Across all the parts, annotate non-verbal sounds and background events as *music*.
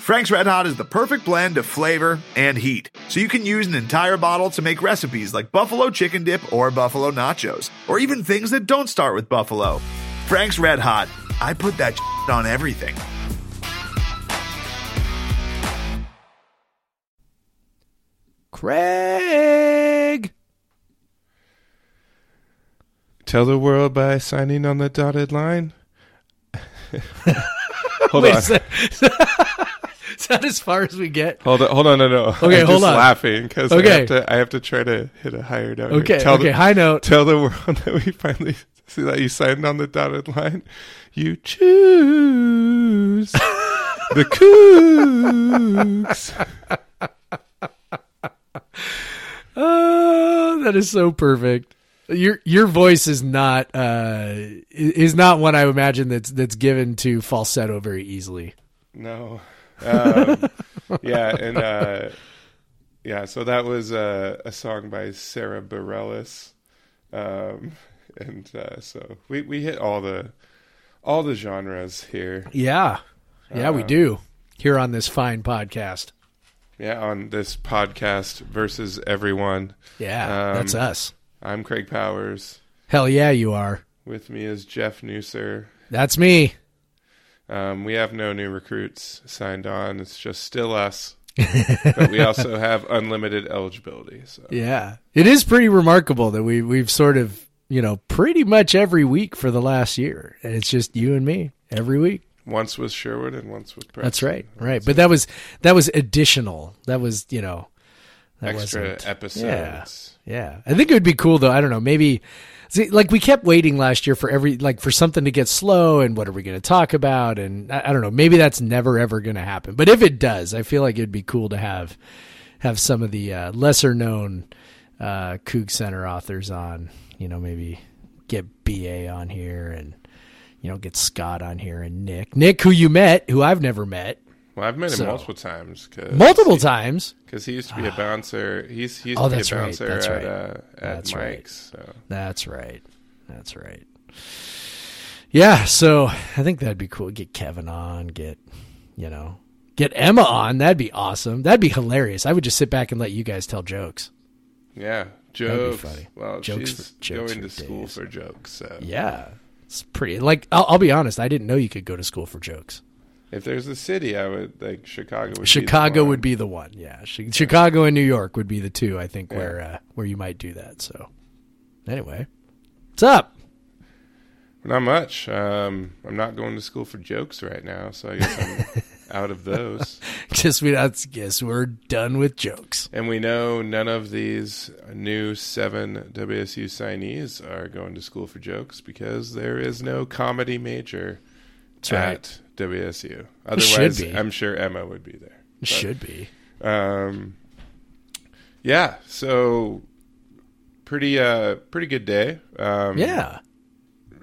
Frank's Red Hot is the perfect blend of flavor and heat, so you can use an entire bottle to make recipes like buffalo chicken dip or buffalo nachos, or even things that don't start with buffalo. Frank's Red Hot, I put that on everything. Craig. Tell the world by signing on the dotted line. *laughs* hold Wait, on. Is that as far as we get? Hold on, hold on, no, no. Okay, I'm hold just on. laughing because I Okay. have to. I have to try to hit a higher note. Okay, tell okay. The, High note. tell the world *laughs* that we finally *laughs* see that you signed on the dotted line. You choose *laughs* the Cougs. Oh, that is so perfect. Your your voice is not uh is not one I imagine that's that's given to falsetto very easily. No. Um, *laughs* yeah, and uh, yeah, so that was uh, a song by Sara Bareilles, um, and uh, so we we hit all the all the genres here. Yeah. Yeah, we Uh, do. Here on this fine podcast. Yeah, on this podcast versus everyone. Yeah, Um, that's us. I'm Craig Powers. Hell yeah, you are. With me is Jeff Nusser. That's me. Um, we have no new recruits signed on. It's just still us. *laughs* but we also have unlimited eligibility. So Yeah. It is pretty remarkable that we we've sort of, you know, pretty much every week for the last year. And it's just you and me every week. once with Sherwood and once with Preston. That's right. Right. But that was that was additional. That was, you know, that extra wasn't- episodes. Yeah. I think it would be cool though. I don't know. Maybe see, like we kept waiting last year for every like for something to get slow and what are we going to talk about and I, I don't know. Maybe that's never ever going to happen. But if it does, I feel like it'd be cool to have have some of the uh, lesser known uh Center authors on, you know, maybe get BA on here and you know, get Scott on here and Nick. Nick who you met, who I've never met Well, I've met him So- multiple times. Cause multiple he, times. Because he used to be a bouncer. He's he used Oh, to be a right, bouncer that's at, right. uh, at That's right. Mike's. So. That's right. That's right. Yeah, so I think that'd be cool. Get Kevin on, get you know, get Emma on. That'd be awesome. That'd be hilarious. I would just sit back and let you guys tell jokes. Yeah, be jokes. funny. Well, Jokes she's for- jokes going to school days. for jokes. So Yeah, it's pretty. Like I'll, I'll be honest, I didn't know you could go to school for jokes. If there's a city, I would like Chicago. Would be the Chicago one. would be the one. Yeah, Chi- Chicago and New York would be the two. I think where uh, where you might do that. So anyway, what's up? Not much. Um, I'm not going to school for jokes right now, so I guess I'm *laughs* out of those. Guess we. I guess we're done with jokes. And we know none of these new seven WSU signees are going to school for jokes because there is no comedy major That's right. at WSU. Otherwise. I'm sure Emma would be there. But, Should be. Um, yeah. So pretty, uh, pretty good day. Um, Yeah.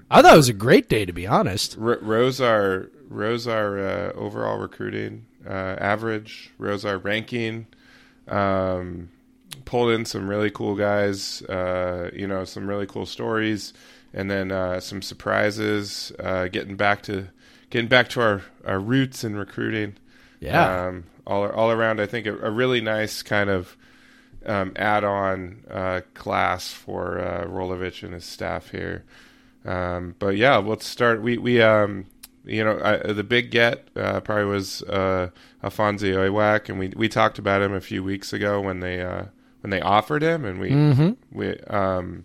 I thought it was a great day, to be honest. R- rose our rose our uh, overall recruiting uh, average, rose our ranking, um, pulled in some really cool guys, uh, you know, some really cool stories, and then uh, some surprises. Uh, getting back to getting back to our, our roots in recruiting. Yeah. Um, all all around, I think a, a really nice kind of um, add-on uh, class for uh, Rolovich and his staff here. Um, but yeah, let's start. We we um, you know I, the big get uh, probably was uh, Alphonse Oywak, and we we talked about him a few weeks ago when they uh, when they offered him, and we Mm-hmm. we um,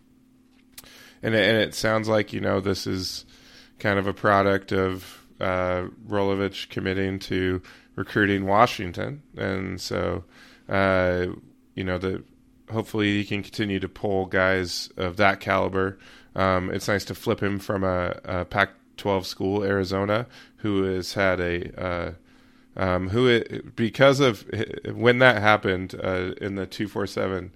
and it, and it sounds like you know this is kind of a product of uh, Rolovich committing to recruiting Washington, and so uh, you know the hopefully he can continue to pull guys of that caliber. Um, it's nice to flip him from a, a Pac-12 school, Arizona, who has had a uh, um, who it, because of when that happened uh, in the two four seven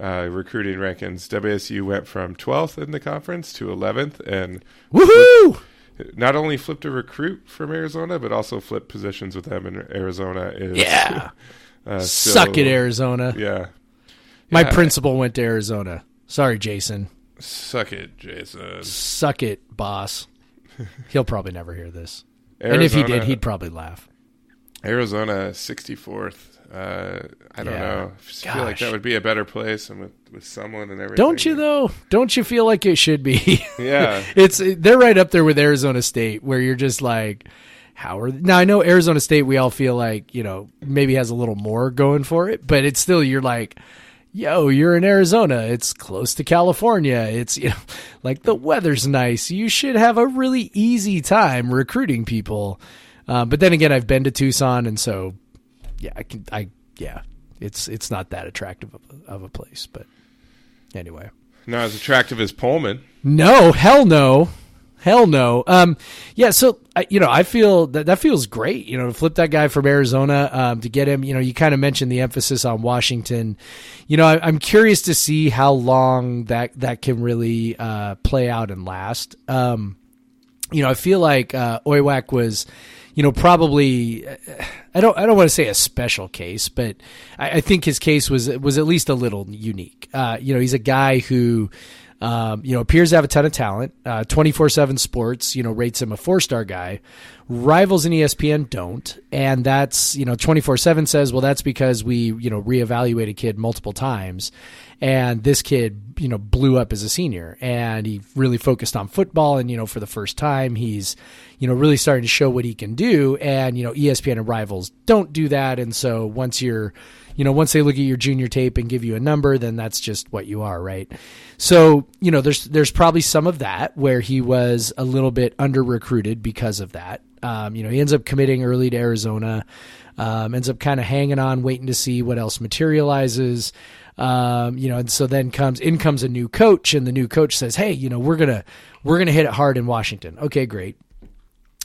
uh, recruiting rankings, WSU went from 12th in the conference to 11th, and Woohoo! Not only flipped a recruit from Arizona, but also flipped positions with them in Arizona. Is, Yeah. *laughs* uh, Suck it, Arizona. Yeah, My Yeah. principal went to Arizona. Sorry, Jason. suck it, Jason. Suck it, boss. *laughs* He'll probably never hear this. And if he did, he'd probably laugh. Arizona 64th. Uh, I don't Yeah. know. I just feel like that would be a better place and with, with someone and everything. Don't you though? Don't you feel like it should be? *laughs* Yeah. *laughs* it's they're right up there with Arizona State, where you're just like, how are now? I know Arizona State. We all feel like you know maybe has a little more going for it, but it's still you're like, yo, you're in Arizona. It's close to California. It's you know *laughs* like the weather's nice. You should have a really easy time recruiting people. Uh, but then again, I've been to Tucson, and so yeah, I can. I yeah, it's it's not that attractive of a, of a place, but anyway. Not as attractive as Pullman. No, hell no. Hell no. Um, yeah. So, I- you know, I feel that that feels great, you know, to flip that guy from Arizona, um, to get him, you know, you kind of mentioned the emphasis on Washington. You know, I, I'm curious to see how long that, that can really, uh, play out and last. Um, you know, I feel like uh, Oywak was, you know, probably. I don't. I don't want to say a special case, but I, I think his case was was at least a little unique. Uh, you know, he's a guy who. Um, you know, appears to have a ton of talent. Twenty four seven Sports, you know, rates him a four star guy. Rivals E ESPN don't, and that's you know, twenty four seven says, well, that's because we you know reevaluate a kid multiple times, and this kid you know blew up as a senior, and he really focused on football, and you know, for the first time, he's you know really starting to show what he can do, and you know, ESPN and Rivals don't do that, and so once you're you know, once they look at your junior tape and give you a number, then that's just what you are, right? So, you know, there's there's probably some of that where he was a little bit under recruited because of that. Um, you know, he ends up committing early to Arizona, um, ends up kind of hanging on, waiting to see what else materializes. Um, you know, and so then comes in comes a new coach, and the new coach says, "Hey, you know, we're gonna we're gonna hit it hard in Washington." Okay, great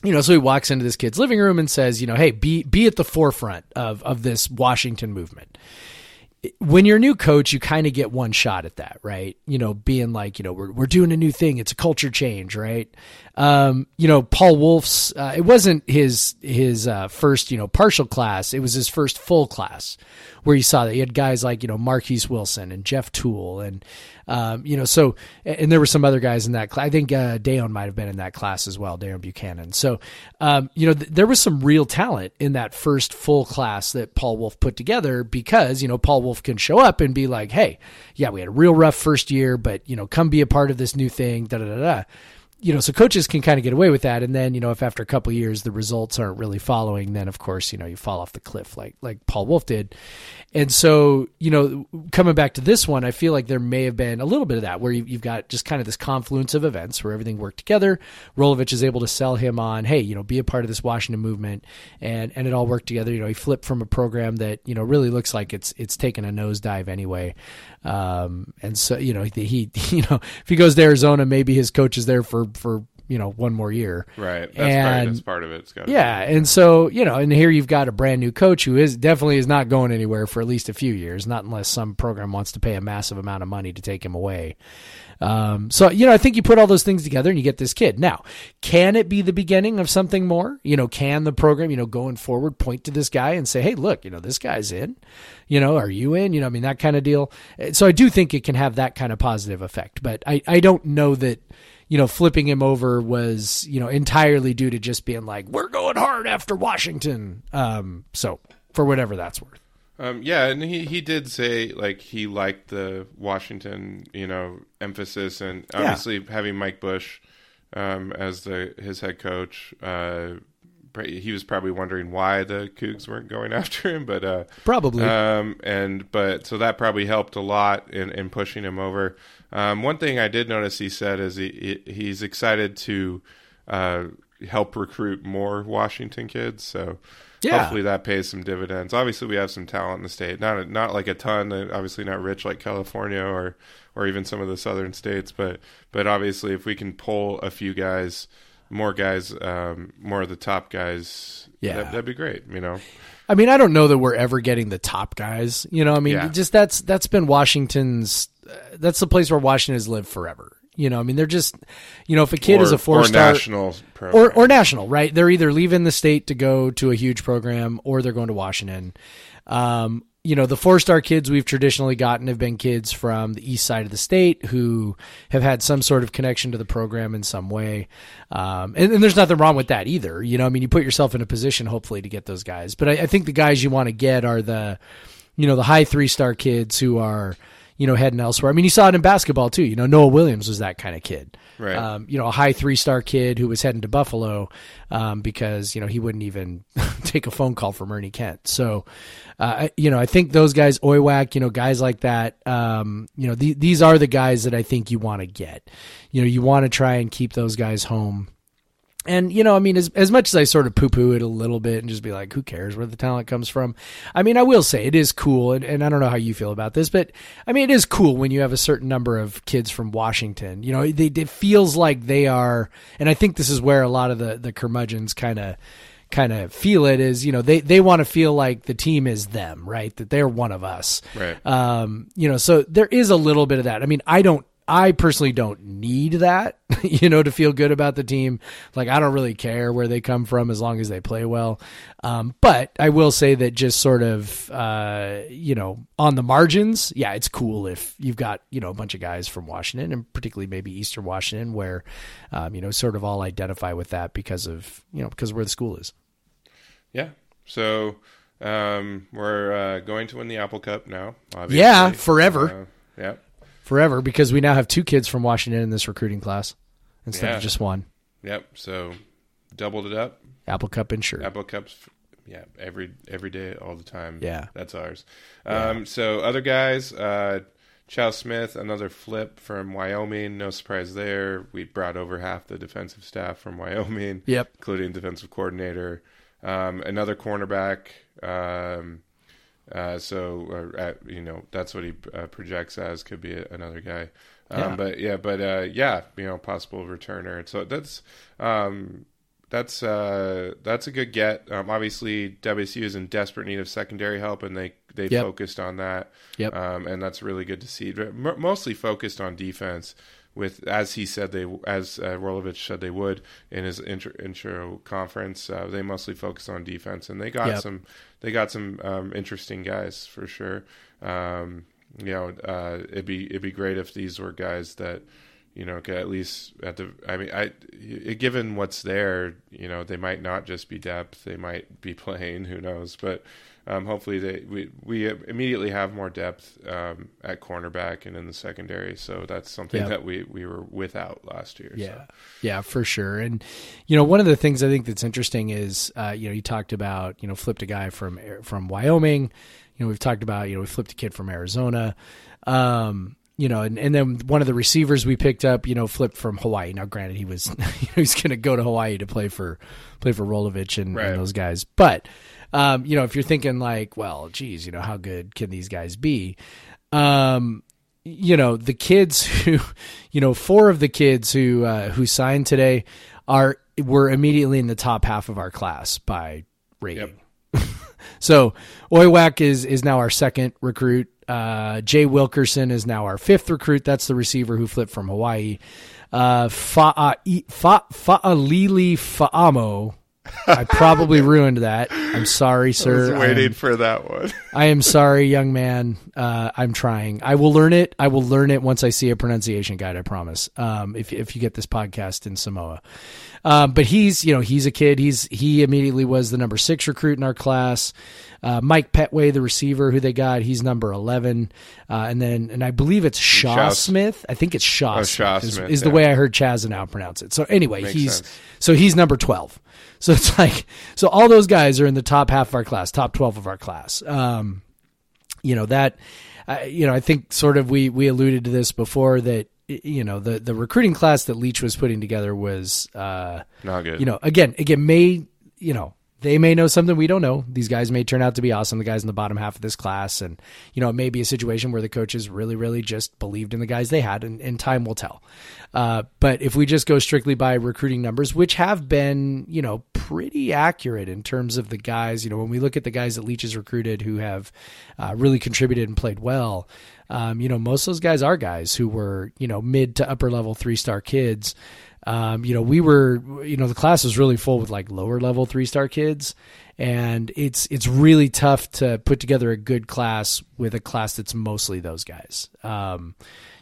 you know, so he walks into this kid's living room and says, you know, hey, be be at the forefront of of this Washington movement. When you're a new coach, you kind of get one shot at that, right? You know, being like, you know, we're we're doing a new thing. It's a culture change, right? Um, you know, Paul Wulff's. Uh, it wasn't his his uh, first, you know, partial class. It was his first full class, where you saw that he had guys like you know Marquess Wilson and Jeff Tuel and um, you know, so and there were some other guys in that class. I think uh, Deone might have been in that class as well, Deone Bucannon. So, um, you know, th- there was some real talent in that first full class that Paul Wulff put together because you know Paul Wulff can show up and be like, "Hey, yeah, we had a real rough first year, but you know, come be a part of this new thing." Da da da da you know, so coaches can kind of get away with that. And then, you know, if after a couple years the results aren't really following, then of course, you know, you fall off the cliff like like Paul Wulff did. And so, you know, coming back to this one, I feel like there may have been a little bit of that where you, you've got just kind of this confluence of events where everything worked together. Rolovich is able to sell him on, hey, you know, be a part of this Washington movement, and and it all worked together. You know, he flipped from a program that you know really looks like it's it's taken a nosedive anyway. Um, and so you know he he *laughs* you know if he goes to Arizona, maybe his coach is there for for you know one more year. Right. That's, And- that's part of it. It's got Yeah, and so you know, and here you've got a brand new coach who is definitely is not going anywhere for at least a few years, not unless some program wants to pay a massive amount of money to take him away. Um, so you know, I think you put all those things together and you get this kid. Now, can it be the beginning of something more? You know, can the program, you know, going forward, point to this guy and say, "Hey, look, you know, this guy's in." You know, are you in? You know, I mean, that kind of deal. So I do think it can have that kind of positive effect, but I I don't know that you know, flipping him over was, you know, entirely due to just being like, we're going hard after Washington. Um, so for whatever that's worth. Um, yeah, and he, he did say like he liked the Washington, you know, emphasis, and obviously having Mike Bush um, as the his head coach. Uh, he was probably wondering why the Cougs weren't going *laughs* after him, but uh, Probably. um, and but so that probably helped a lot in, in pushing him over. Um, one thing I did notice he said is he, he he's excited to uh, help recruit more Washington kids. So Yeah. hopefully that pays some dividends. Obviously, we have some talent in the state, not not like a ton. uh, Obviously, not rich like California or or even some of the southern states, but but obviously, if we can pull a few guys. More guys, um, more of the top guys. Yeah. that, that'd be great. You know, I mean, I don't know that we're ever getting the top guys. You know, I mean, Yeah. just that's that's been Washington's. Uh, that's the place where Washington has lived forever. You know, I mean, they're just, you know, if a kid or, is a four or star national program. or or national, right? They're either leaving the state to go to a huge program, or they're going to Washington. Um, you know, the four star kids we've traditionally gotten have been kids from the east side of the state who have had some sort of connection to the program in some way. Um, and, and, there's nothing wrong with that either. You know, I mean, you put yourself in a position hopefully to get those guys. But I, I think the guys you want to get are the, you know, the high three star kids who are, you know, heading elsewhere. I mean, you saw it in basketball too. You know, Noah Williams was that kind of kid. Right. Um, you know, a high three star kid who was heading to Buffalo um, because you know he wouldn't even *laughs* take a phone call from Ernie Kent. So, uh, you know, I think those guys, Oywak, you know, guys like that, um, you know, the, these are the guys that I think you want to get. You know, you want to try and keep those guys home and you know, I mean, as as much as I sort of poo poo it a little bit and just be like, who cares where the talent comes from? I mean, I will say it is cool, and, and I don't know how you feel about this, but I mean, it is cool when you have a certain number of kids from Washington. You know, they, it feels like they are, and I think this is where a lot of the the curmudgeons kind of kind of feel it is you know they they want to feel like the team is them right that they're one of us right um you know so there is a little bit of that i mean i don't I personally don't need that, *laughs* you know, to feel good about the team. Like, I don't really care where they come from as long as they play well. Um, but I will say that just sort of, uh, you know, on the margins, yeah, it's cool if you've got, you know, a bunch of guys from Washington and particularly maybe Eastern Washington where, um, you know, sort of all identify with that because of, you know, because of where the school is. Yeah. So, um, we're uh, going to win the Apple Cup now. Obviously. Yeah, forever. Uh, yeah forever because we now have two kids from Washington in this recruiting class instead yeah. of just one. Yep. So doubled it up. Apple Cup insured. Apple Cups. Yeah, every every day, all the time. Yeah, that's ours. Yeah. Um, so other guys, uh, Chau Smith, another flip from Wyoming. No surprise there. We brought over half the defensive staff from Wyoming. Yep, including defensive coordinator. Um, another cornerback. Um, uh, so, uh, you know, that's what he uh, projects as could be a, another guy. Um, yeah. But yeah, but uh, yeah, you know, possible returner. So that's um, that's uh, that's a good get. Um, obviously, WSU is in desperate need of secondary help, and they they yep. focused on that. Yep. Um, and that's really good to see. But mostly focused on defense with as he said they as uh, Rolovich said they would in his intro, intro conference. Uh, they mostly focused on defense, and they got yep. some they got some um, interesting guys for sure. Um, you know, uh, it'd be it'd be great if these were guys that you know could at least at the I mean I given what's there, you know they might not just be depth, they might be *laughs* playing. Who knows? But um, hopefully they we we immediately have more depth um, at cornerback and in the secondary. So that's something yep. that we we were without last year. Yeah, so. yeah, for sure. And you know, one of the things I think that's interesting is uh, you know you talked about you know flipped a guy from from Wyoming. You know, we've talked about you know we flipped a kid from Arizona. Um, you know, and, and then one of the receivers we picked up, you know, flipped from Hawaii. Now, granted, he was he's going to go to Hawaii to play for play for Rolovich and, right. and those guys, but um, you know, if you're thinking like, well, geez, you know, how good can these guys be? Um, you know, the kids *laughs* who, you know, four of the kids who uh, who signed today are were immediately in the top half of our class by rating. Yep. *laughs* so Oywak is is now our second recruit. Uh, Jay Wilkerson is now our fifth recruit. That's the receiver who flipped from Hawaii. Uh, Fa'alili Fa'amo I probably *laughs* ruined that. I'm sorry, sir. I was waiting am, for that one. *laughs* I am sorry, young man. Uh, I'm trying. I will learn it. I will learn it once I see a pronunciation guide. I promise. Um, if if you get this podcast in Samoa, um, but he's you know he's a kid. He's he immediately was the number six recruit in our class. Uh, Mike Petway, the receiver who they got, he's number eleven, uh, and then and I believe it's Shaw, Shaw Smith. I think it's Shaw. Oh, Shaw Smith, Smith is, yeah. the way I heard Chazanow pronounce it. So anyway, Makes he's sense. so he's number twelve. So it's *laughs* like so all those guys are in the top half of our class, top twelve of our class. Um, you know that. Uh, you know, I think sort of we we alluded to this before that you know the the recruiting class that Leach was putting together was uh, not good. You know, again, again, may you know they may know something we don't know. These guys may turn out to be awesome. The guys in the bottom half of this class, and you know, it may be a situation where the coaches really, really just believed in the guys they had, and, and time will tell. Uh, but if we just go strictly by recruiting numbers, which have been, you know, pretty accurate in terms of the guys, you know, when we look at the guys that Leach has recruited who have uh, really contributed and played well, um, you know, most of those guys are guys who were, you know, mid to upper level three star kids. Um, you know, we were, you know, the class was really full with like lower level three star kids, and it's it's really tough to put together a good class with a class that's mostly those guys. Um,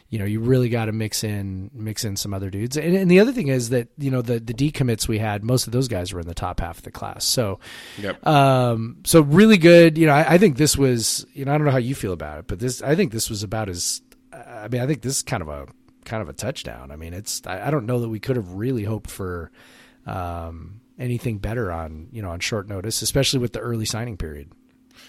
you know, you really got to mix in mix in some other dudes. And, and, the other thing is that you know the the decommits we had, most of those guys were in the top half of the class. So, Yep. um, so really good. You know, I, I think this was. You know, I don't know how you feel about it, but this I think this was about as. I mean, I think this is kind of a kind of a touchdown. I mean, it's. I, I don't know that we could have really hoped for. Um, anything better on you know on short notice, especially with the early signing period.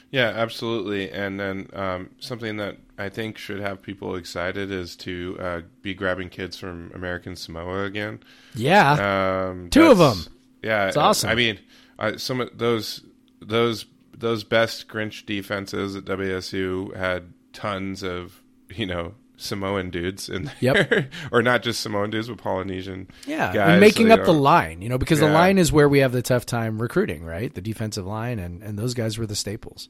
Yeah, absolutely. And then um, something that I think should have people excited is to uh, be grabbing kids from American Samoa again. Yeah, Um, Two of them. Yeah, It's awesome. I mean, I, some of those those those best Grinch defenses at WSU had tons of you know Samoan dudes in there, Yep. *laughs* or not just Samoan dudes, but Polynesian. yeah, guys, and making so, up the line, you know, because the line is where we have the tough time recruiting, right? The defensive line, and and those guys were the staples.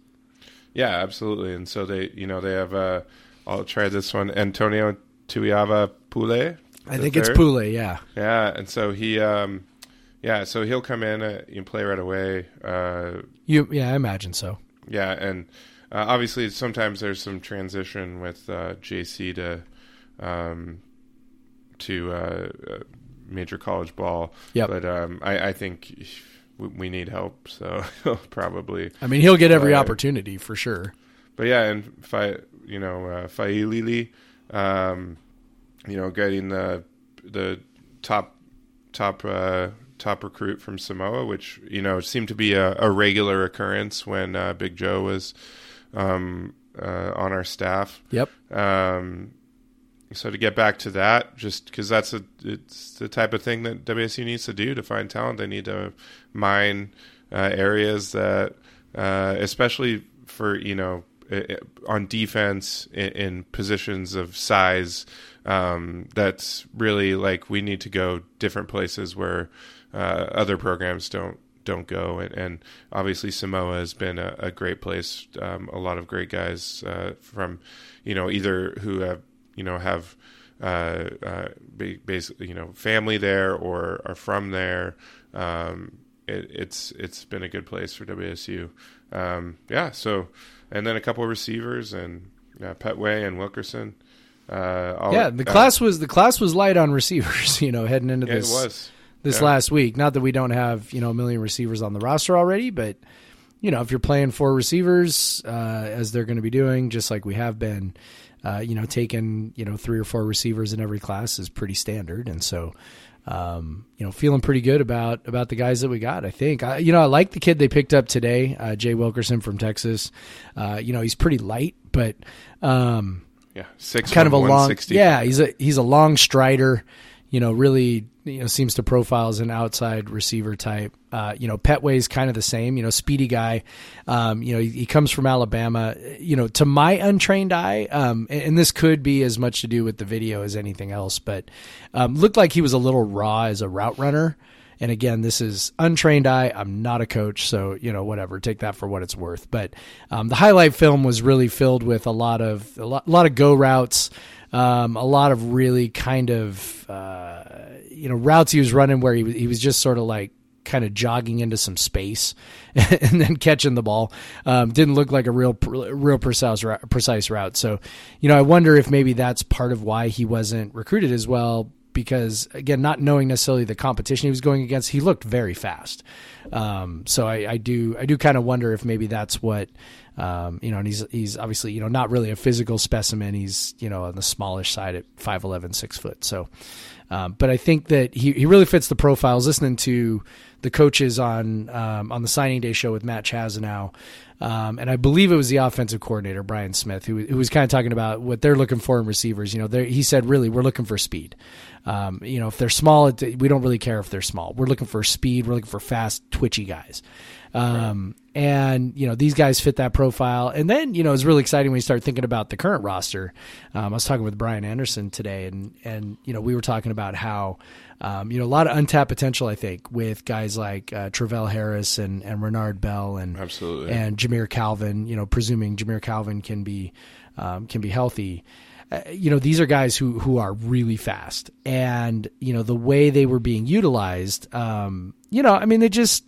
Yeah, absolutely. And so they, you know, they have. Uh, I'll try this one. Antonio Tuiava Pule. I think it's. Pule, yeah. Yeah, and so he, um, yeah, so he'll come in uh, and play right away. Uh, You, yeah, I imagine so. yeah, and uh, obviously sometimes there's some transition with uh, JC to um, to uh, uh, major college ball. Yep. But um, I, I think we, we need help, so he'll *laughs* probably. I mean, he'll get every opportunity for sure. But yeah, and you know, uh, Failili, um, you know, getting the the top top uh, top recruit from Samoa, which you know seemed to be a, a regular occurrence when uh, Big Joe was um, uh, on our staff. Yep. Um, so to get back to that, just because that's a it's the type of thing that WSU needs to do to find talent. They need to mine uh, areas that, uh, especially for you know on defense in, in positions of size. Um, that's really like we need to go different places where uh, other programs don't don't go. And, and obviously Samoa has been a, a great place. Um, a lot of great guys uh, from you know either who have you know have uh, uh, basically you know family there or are from there. Um, it, it's it's been a good place for WSU um, yeah so and then a couple of receivers and uh, Petway and Wilkerson uh, Yeah, the uh, class was the class was light on receivers, *laughs* you know, heading into yeah, it was this yeah. last week. Not that we don't have you know a million receivers on the roster already, but you know if you're playing four receivers uh, as they're going to be doing, just like we have been, uh, you know, taking you know three or four receivers in every class is pretty standard, and so. Um, you know, feeling pretty good about about the guys that we got. I think, I, you know, I like the kid they picked up today, uh, Jay Wilkerson from Texas. Uh, you know, he's pretty light, but um, yeah six kind of a long yeah he's a he's a long strider you know really you know seems to profile as an outside receiver type uh, you know petway's kind of the same you know speedy guy um, you know he, he comes from alabama you know to my untrained eye um, and, and this could be as much to do with the video as anything else but um, looked like he was a little raw as a route runner and again, this is untrained eye. I'm not a coach, so you know whatever. Take that for what it's worth. But um, the highlight film was really filled with a lot of a lot, a lot of go routes, um, a lot of really kind of uh, you know routes he was running where he was, he was just sort of like kind of jogging into some space *laughs* and then catching the ball. Um, didn't look like a real real precise route, precise route. So you know I wonder if maybe that's part of why he wasn't recruited as well because again, not knowing necessarily the competition he was going against, he looked very fast. Um, so I, I do I do kind of wonder if maybe that's what um, you know. And he's he's obviously you know not really a physical specimen. He's you know on the smallish side at 5'11", 6 foot. So, um, but I think that he he really fits the profile. I was listening to the coaches on um, on the signing day show with Matt Chazanow. Um, and I believe it was the offensive coordinator Brian Smith who, who was kind of talking about what they're looking for in receivers. You know, he said, really, we're looking for speed. Um, you know, if they're small, we don't really care if they're small. We're looking for speed. We're looking for fast, twitchy guys. Um, and you know these guys fit that profile. And then you know it's really exciting when you start thinking about the current roster. Um, I was talking with Brian Anderson today, and and you know we were talking about how um, you know a lot of untapped potential. I think with guys like uh, Travell Harris and and Renard Bell and Absolutely. and Jamire Calvin. You know, presuming Jamire Calvin can be um, can be healthy. Uh, you know, these are guys who who are really fast, and you know the way they were being utilized. Um, you know, I mean, they just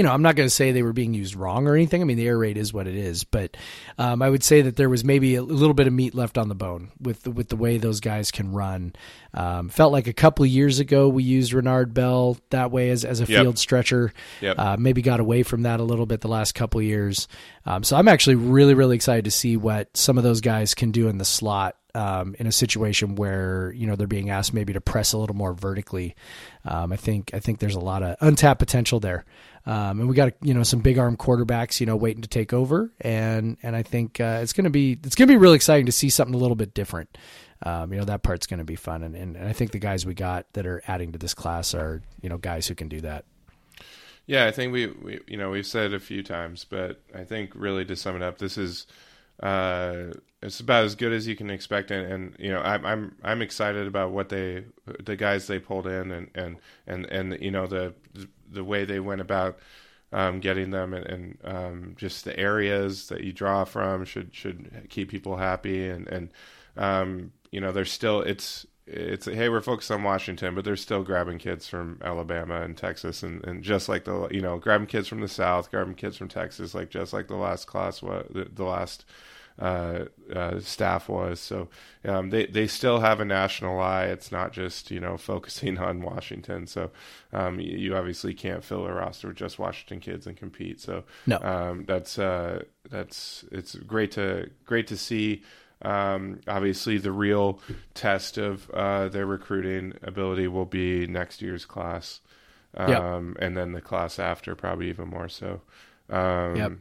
you know, I'm not going to say they were being used wrong or anything. I mean, the air raid is what it is, but um, I would say that there was maybe a little bit of meat left on the bone with the, with the way those guys can run. Um, felt like a couple of years ago we used Renard Bell that way as, as a Yep. field stretcher. Yep. Uh, maybe got away from that a little bit the last couple of years. Um, so I'm actually really really excited to see what some of those guys can do in the slot um, in a situation where you know they're being asked maybe to press a little more vertically. Um, I think I think there's a lot of untapped potential there, um, and we got you know some big arm quarterbacks you know waiting to take over, and and I think uh, it's gonna be it's gonna be really exciting to see something a little bit different. Um, you know that part's gonna be fun, and, and and I think the guys we got that are adding to this class are you know guys who can do that. Yeah, I think we, we you know we've said a few times, but I think really to sum it up, this is uh, it's about as good as you can expect, and, and you know I'm I'm I'm excited about what they the guys they pulled in, and and and and you know the the way they went about um, getting them, and, and um, just the areas that you draw from should should keep people happy, and and um, you know there's still it's it's hey we're focused on Washington, but they're still grabbing kids from Alabama and Texas, and, and just like the you know grabbing kids from the South, grabbing kids from Texas, like just like the last class was the, the last uh, uh, staff was. So um, they they still have a national eye. It's not just you know *laughs* focusing on Washington. So um, you, obviously can't fill a roster with just Washington kids and compete. So No. um, that's uh, that's it's great to great to see. Um, obviously, the real test of uh, their recruiting ability will be next year's class, um, Yep. and then the class after, probably even more so. Um, Yep.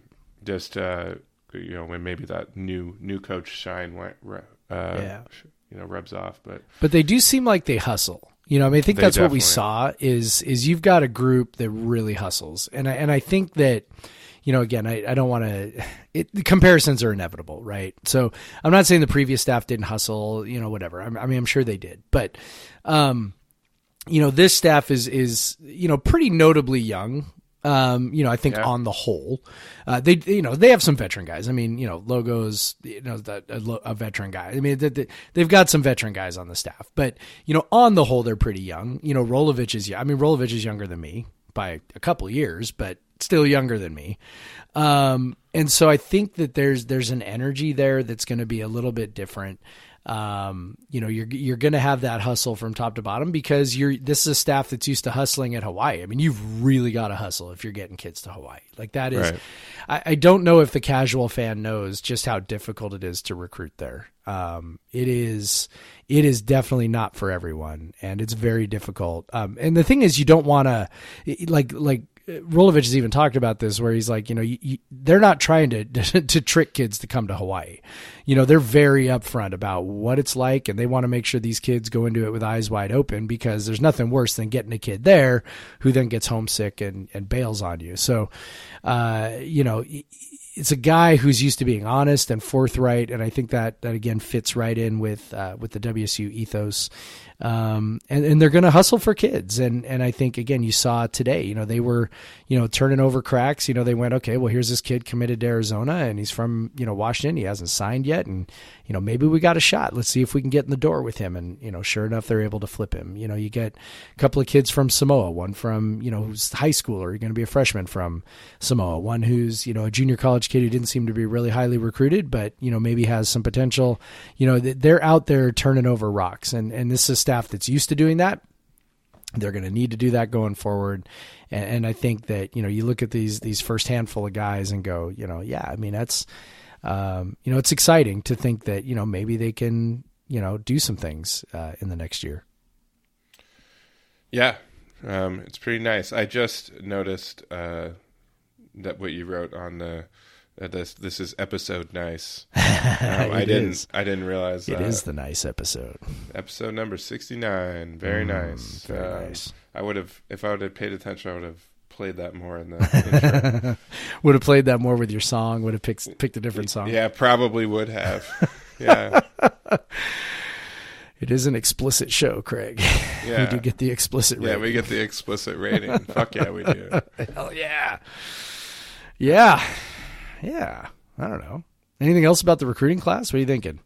Just uh, you know, when maybe that new new coach shine went, uh, Yeah. you know, rubs off. But But they do seem like they hustle. You know, I mean, I think that's what we saw is is you've got a group that really hustles, and I and I think that, you know, again, I, I don't want *sighs* to. The comparisons are inevitable, right? So I'm not saying the previous staff didn't hustle, you know, whatever. I, I mean, I'm sure they did, but, um, you know, this staff is is you know pretty notably young. Um, you know, I think Yeah. on the whole, uh, they you know they have some veteran guys. I mean, you know, logos, you know, that a, a veteran guy. I mean, they, they, they've got some veteran guys on the staff, but you know, on the whole, they're pretty young. You know, Rolovich is. I mean, Rolovich is younger than me by a couple of years, but still younger than me. Um, and so I think that there's there's an energy there that's going to be a little bit different. Um, you know, you're you're going to have that hustle from top to bottom because you're this is a staff that's used to hustling at Hawaii. I mean, you've really got to hustle if you're getting kids to Hawaii. Like that is, Right. I, I don't know if the casual fan knows just how difficult it is to recruit there. Um, it is, it is definitely not for everyone, and it's very difficult. Um, and the thing is, you don't want to, like, like Rolovich has even talked about this, where he's like, you know, you, you, they're not trying *laughs* to to trick kids to come to Hawaii. You know, they're very upfront about what it's like, and they want to make sure these kids go into it with eyes wide open because there's nothing worse than getting a kid there who then gets homesick and and bails on you. So, uh, you know. It's a guy who's used to being honest and forthright, and I think that that again fits right in with uh, with the WSU ethos. Um, and, and they're going to hustle for kids. And, and I think, again, you saw today, you know, they were, you know, turning over cracks. You know, they went, okay, well, here's this kid committed to Arizona and he's from, you know, Washington. He hasn't signed yet. And, you know, maybe we got a shot. Let's see if we can get in the door with him. And, you know, sure enough, they're able to flip him. You know, you get a couple of kids from Samoa, one from, you know, who's high schooler, you're going to be a freshman from Samoa, one who's, you know, a junior college kid who didn't seem to be really highly recruited, but, you know, maybe has some potential. You know, they're out there turning over rocks. And, and this is staff that's used to doing that. They're going to need to do that going forward, and, and, I think that you know you look at these these first handful of guys and go, you know, yeah, I mean that's, um, you know, it's exciting to think that you know maybe they can you know do some things uh, in the next year. Yeah, um, it's pretty nice. I just noticed uh, that what you wrote on the this this is episode nice. *laughs* Um, I didn't is. I didn't realize It uh, the nice episode. episode number sixty nine. Very nice. very Um, nice. I would have if I would have paid attention. I would have played that more in the *laughs* would have played that more with your song. Would have picked picked a different song. yeah, probably would have. Yeah, *laughs* It is an explicit show, Craig. Yeah. we do get the explicit. yeah, rating. we get the explicit rating. Fuck yeah, we do. Hell yeah. Yeah. Yeah. I don't know. Anything else about the recruiting class? What are you thinking?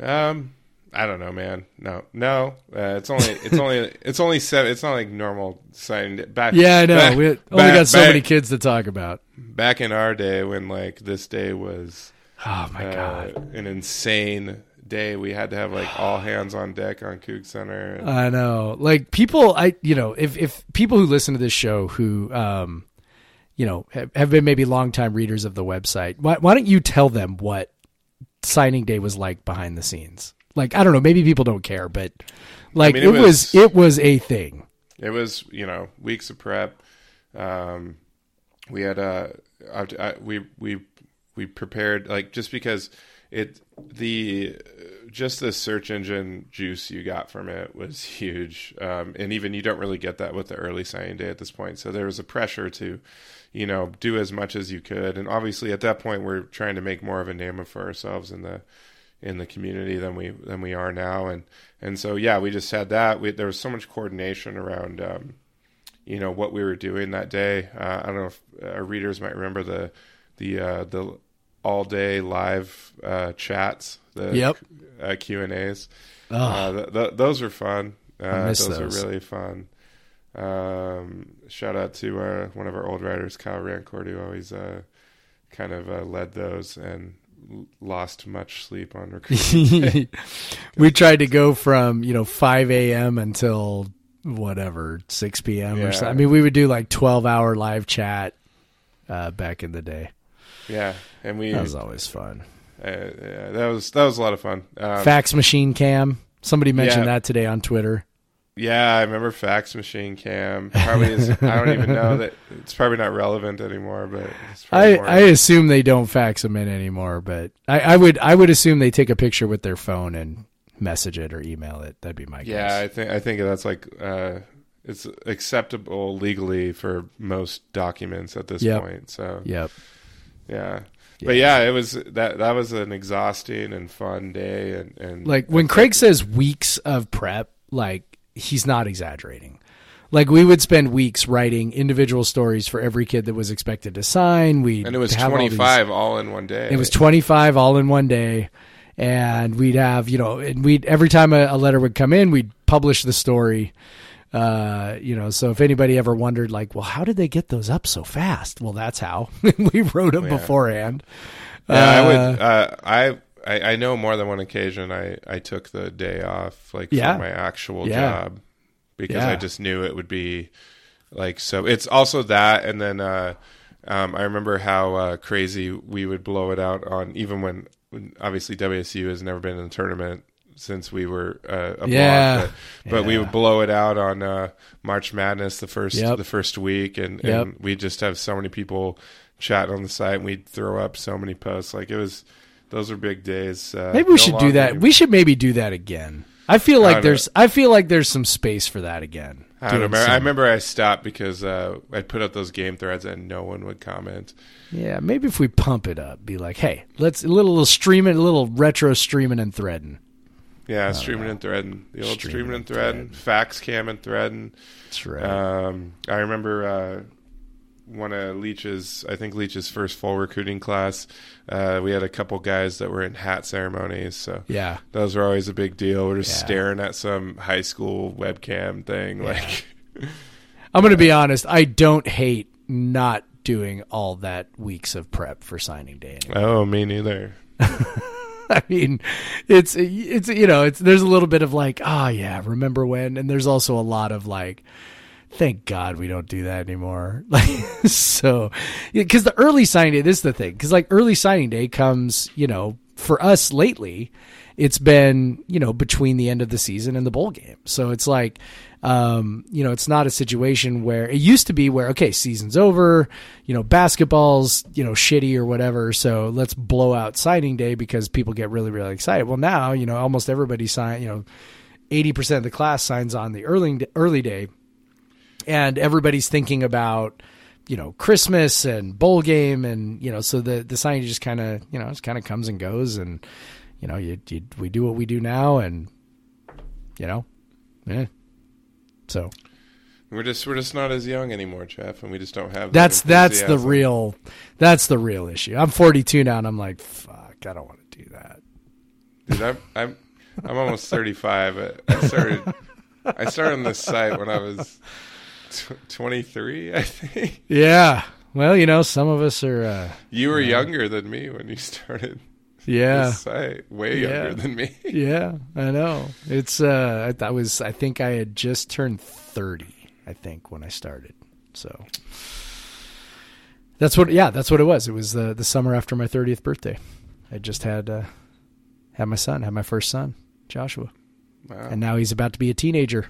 Um, I don't know, man. No, no. Uh, it's only, it's only, it's only seven. It's not like normal signing. Back. Yeah, I know. Back, we only back- got so many kids to talk about. Back in our day, when like this day was Oh my uh, god. an insane day, we had to have like all hands on deck on Coug Center. And, I know. Like people I you know, if if people who listen to this show who um you know, have, have been maybe longtime readers of the website, why why don't you tell them what signing day was like behind the scenes? Like I don't know, maybe people don't care, but like mean, it, it was, was- it was a thing. it was you know weeks of prep. Um, we had uh, I, I, we we we prepared like just because it the just the search engine juice you got from it was *laughs* huge, um, and even you don't really get that with the early signing day at this point. So there was a pressure to, you know, do as much as you could, and obviously at that point we're trying to make more of a name for ourselves in the in the community than we than we are now, and and so yeah, we just had that. We, there was so much coordination around. Um, you know what we were doing that day. Uh, I don't know if our readers might remember the the uh, the all day live uh, chats, the Yep. uh, Q and A's. Oh, Uh, th- th- those are fun. Uh, those, those. are really fun. Um, shout out to uh, one of our old writers, Kyle Rancourt, who always uh, kind of uh, led those and lost much sleep on recruiting. *laughs* we tried to go from you know 5 a.m. until whatever 6 p.m. or something. I mean, we would do like 12 hour live chat uh, back in the day. yeah, and we That was always fun. uh, yeah, that was that was a lot of fun. Um, Fax machine cam. Somebody mentioned Yeah. that today on Twitter. Yeah, I remember fax machine cam. Probably is, I don't even know that *laughs* it's probably not relevant anymore, but it's I, more- I assume they don't fax them in anymore, but I, I would I would assume they take a picture with their phone and message it or email it. That'd be my yeah, guess. Yeah, I think I think that's like uh, it's acceptable legally for most documents at this Yep. point. So Yep. yeah. But yeah, it was that that was an exhausting and fun day, and, and Like when Craig says weeks of prep, like he's not exaggerating. Like we would spend weeks writing individual stories for every kid that was expected to sign. We and it was all twenty five all in one day. It was 25 all in one day. And we'd have, you know, and we'd, every time a, a letter would come in, we'd publish the story. Uh, you know, so if anybody ever wondered, like, well, how did they get those up so fast? Well, that's how *laughs* we wrote them Yeah. beforehand. Yeah, I Uh, would. Uh, I, I I know more than one occasion I I took the day off like Yeah. for my actual Yeah. job because Yeah. I just knew it would be like so. It's also that, and then uh, um, I remember how uh, crazy we would blow it out on even when, when obviously WSU has never been in a tournament since we were uh, a Yeah. blog, but, but we would blow it out on uh, March Madness the first Yep. the first week, and, Yep. and we just have so many people chatting on the site, and we'd throw up so many posts. Like it was, those were big days. Uh, Maybe we no should do that. do- We should maybe do that again. I feel like don't there's, I feel like there's some space for that again. I remember. I remember I stopped because uh, I put up those game threads and no one would comment. Yeah, maybe if we pump it up, be like, hey, let's a little, little streaming, a little retro streaming and threading. Yeah, streaming and threading, the old Streaming streaming, and threading, fax cam and threading. That's right. Um, I remember uh, one of Leach's, I think Leach's first full recruiting class. Uh, we had a couple guys that were in hat ceremonies, so yeah. those were always a big deal. We're just Yeah. staring at some high school webcam thing, like. *laughs* I'm going to be honest. I don't hate not doing all that weeks of prep for signing day. Anymore. Oh, me neither. *laughs* I mean, it's it's you know, it's there's a little bit of like, oh yeah, remember when? And there's also a lot of like, thank God we don't do that anymore. *laughs* Like so, because the early signing day, this is the thing, because like early signing day comes, you know, for us lately, it's been you know between the end of the season and the bowl game, so it's like. Um, you know, it's not a situation where it used to be where, okay, season's over, you know, basketball's, you know, shitty or whatever. So let's blow out signing day because people get really, really excited. Well, now, you know, almost everybody sign, you know, 80% of the class signs on the early, early day. And everybody's thinking about you know Christmas and bowl game, and you know so the the sign just kind of you know just kind of comes and goes, and you know you, you we do what we do now, and you know, yeah. So We're just we're just not as young anymore, Jeff, and we just don't have. that that's that's the real that's the real issue. I'm 42 now, and I'm like, fuck, I don't want to do that. Dude, I'm I'm I'm almost 35. I started I started on this site when I was 23, I think. Yeah. Well, you know, some of us are. Uh, You were younger than me when you started yeah. site. Way Yeah. younger than me. *laughs* Yeah, I know. It's uh I, I was I think I had just turned 30, I think when I started. So That's what yeah, that's what it was. It was the the summer after my 30th birthday. I just had uh had my son, had my first son, Joshua. Wow. And now he's about to be a teenager.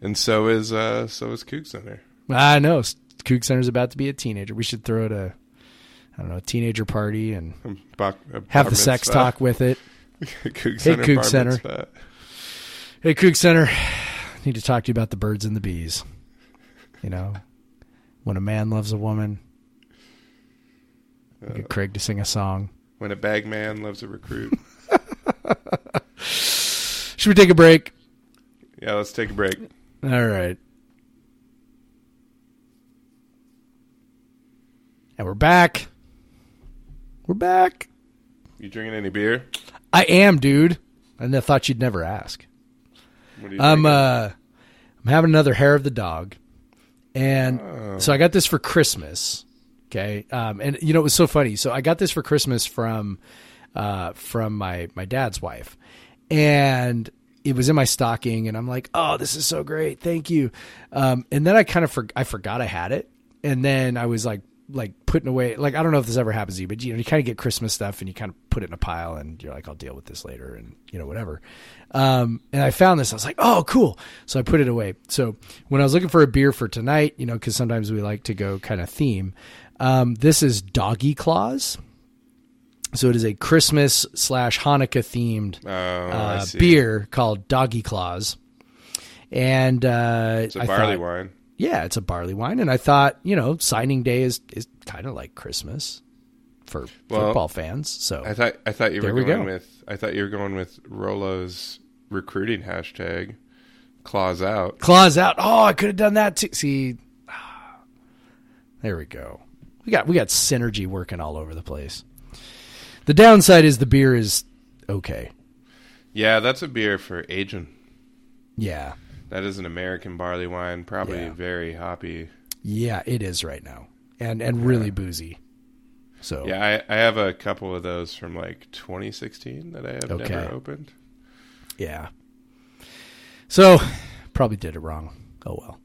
And so is uh so is CougCenter. I know. CougCenter's about to be a teenager. We should throw it a I don't know, a teenager party and uh, have the sex talk with it. *laughs* CougCenter. hey CougCenter. Hey, CougCenter, I need to talk to you about the birds and the bees. You know, when a man loves a woman, we get Craig to sing a song. When a bag man loves a recruit. *laughs* Should we take a break? yeah, let's take a break. All right. And we're back. We're back. You drinking any beer? I am, dude. And I thought you'd never ask. What are you I'm drinking? uh I'm having another hair of the dog. And Oh. so I got this for Christmas. Okay. Um and you know it was so funny. So I got this for Christmas from uh from my my dad's wife. And it was in my stocking and I'm like, "Oh, this is so great. Thank you." Um and then I kind of for, I forgot I had it. And then I was like like putting away like I don't know if this ever happens to you, but you know, you kind of get Christmas stuff and you kind of put it in a pile and you're like, I'll deal with this later and you know, whatever. Um, and I found this, I was like, oh, cool. So I put it away. So when I was looking for a beer for tonight, you know, because sometimes we like to go kind of theme. Um, this is Doggie Claws. So it is a Christmas slash Hanukkah themed Oh, uh, beer called Doggie Claws. And uh, It's a I barley thought- wine. yeah, it's a barley wine, and I thought you know signing day is is kind of like Christmas for Well, football fans. So I thought I thought you were There we going go. with I thought you were going with Rolo's recruiting hashtag claws out. claws out. Oh, I could have done that too. See, there we go. We got we got synergy working all over the place. The downside is the beer is okay. Yeah, that's a beer for aging. Yeah, That is an American barley wine, probably Yeah. very hoppy. yeah, it is right now, and and really boozy. So Yeah, I, I have a couple of those from like 2016 that I have Okay. never opened. yeah. So probably did it wrong. Oh well.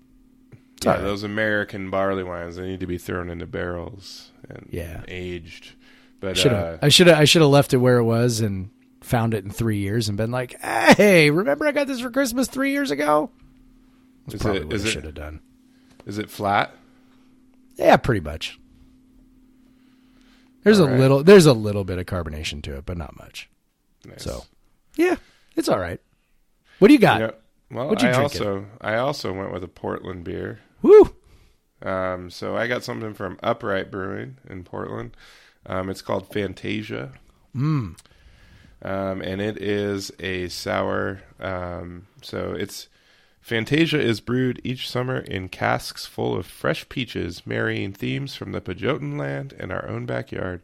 It's Yeah, right. those American barley wines they need to be thrown into barrels and Yeah. aged. But Should uh. I should have. I should have left it where it was and found it in three years and been like, "Hey, remember I got this for Christmas three years ago." That's Is probably it- what is I should have done. is it flat? Yeah, pretty much. There's All a right. little. There's a little bit of carbonation to it, but not much. Nice. So, yeah, it's all right. What do you got? Yeah. Well, What'd you I it? also I also went with a Portland beer. Woo! Um, so I got something from Upright Brewing in Portland. Um, it's called Fantasia. Mm. um, and it is a sour. Um, so it's Fantasia is brewed each summer in casks full of fresh peaches, marrying themes from the Pajottenland and our own backyard.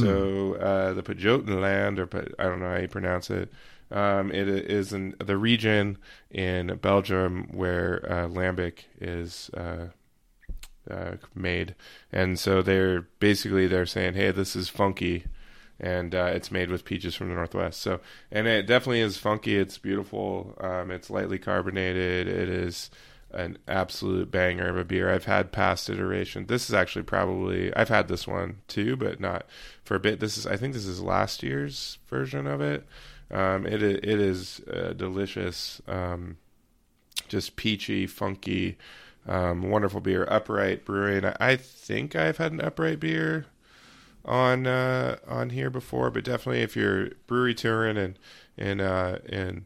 So uh, the Pajottenland, or I don't know how you pronounce it. Um, it is in the region in Belgium where uh, lambic is uh, uh, made, and so they're basically they're saying, "Hey, this is funky." and uh, it's made with peaches from the northwest. So, and it definitely is funky. It's beautiful. Um, it's lightly carbonated. It is an absolute banger of a beer. I've had past iteration. This is actually probably I've had this one too, but not for a bit. This is I think this is last year's version of it. Um, it it is uh, delicious. Um, just peachy, funky, um, wonderful beer. Upright Brewing. I, think I've had an Upright beer on uh, on here before, but definitely if you're brewery touring and and uh, and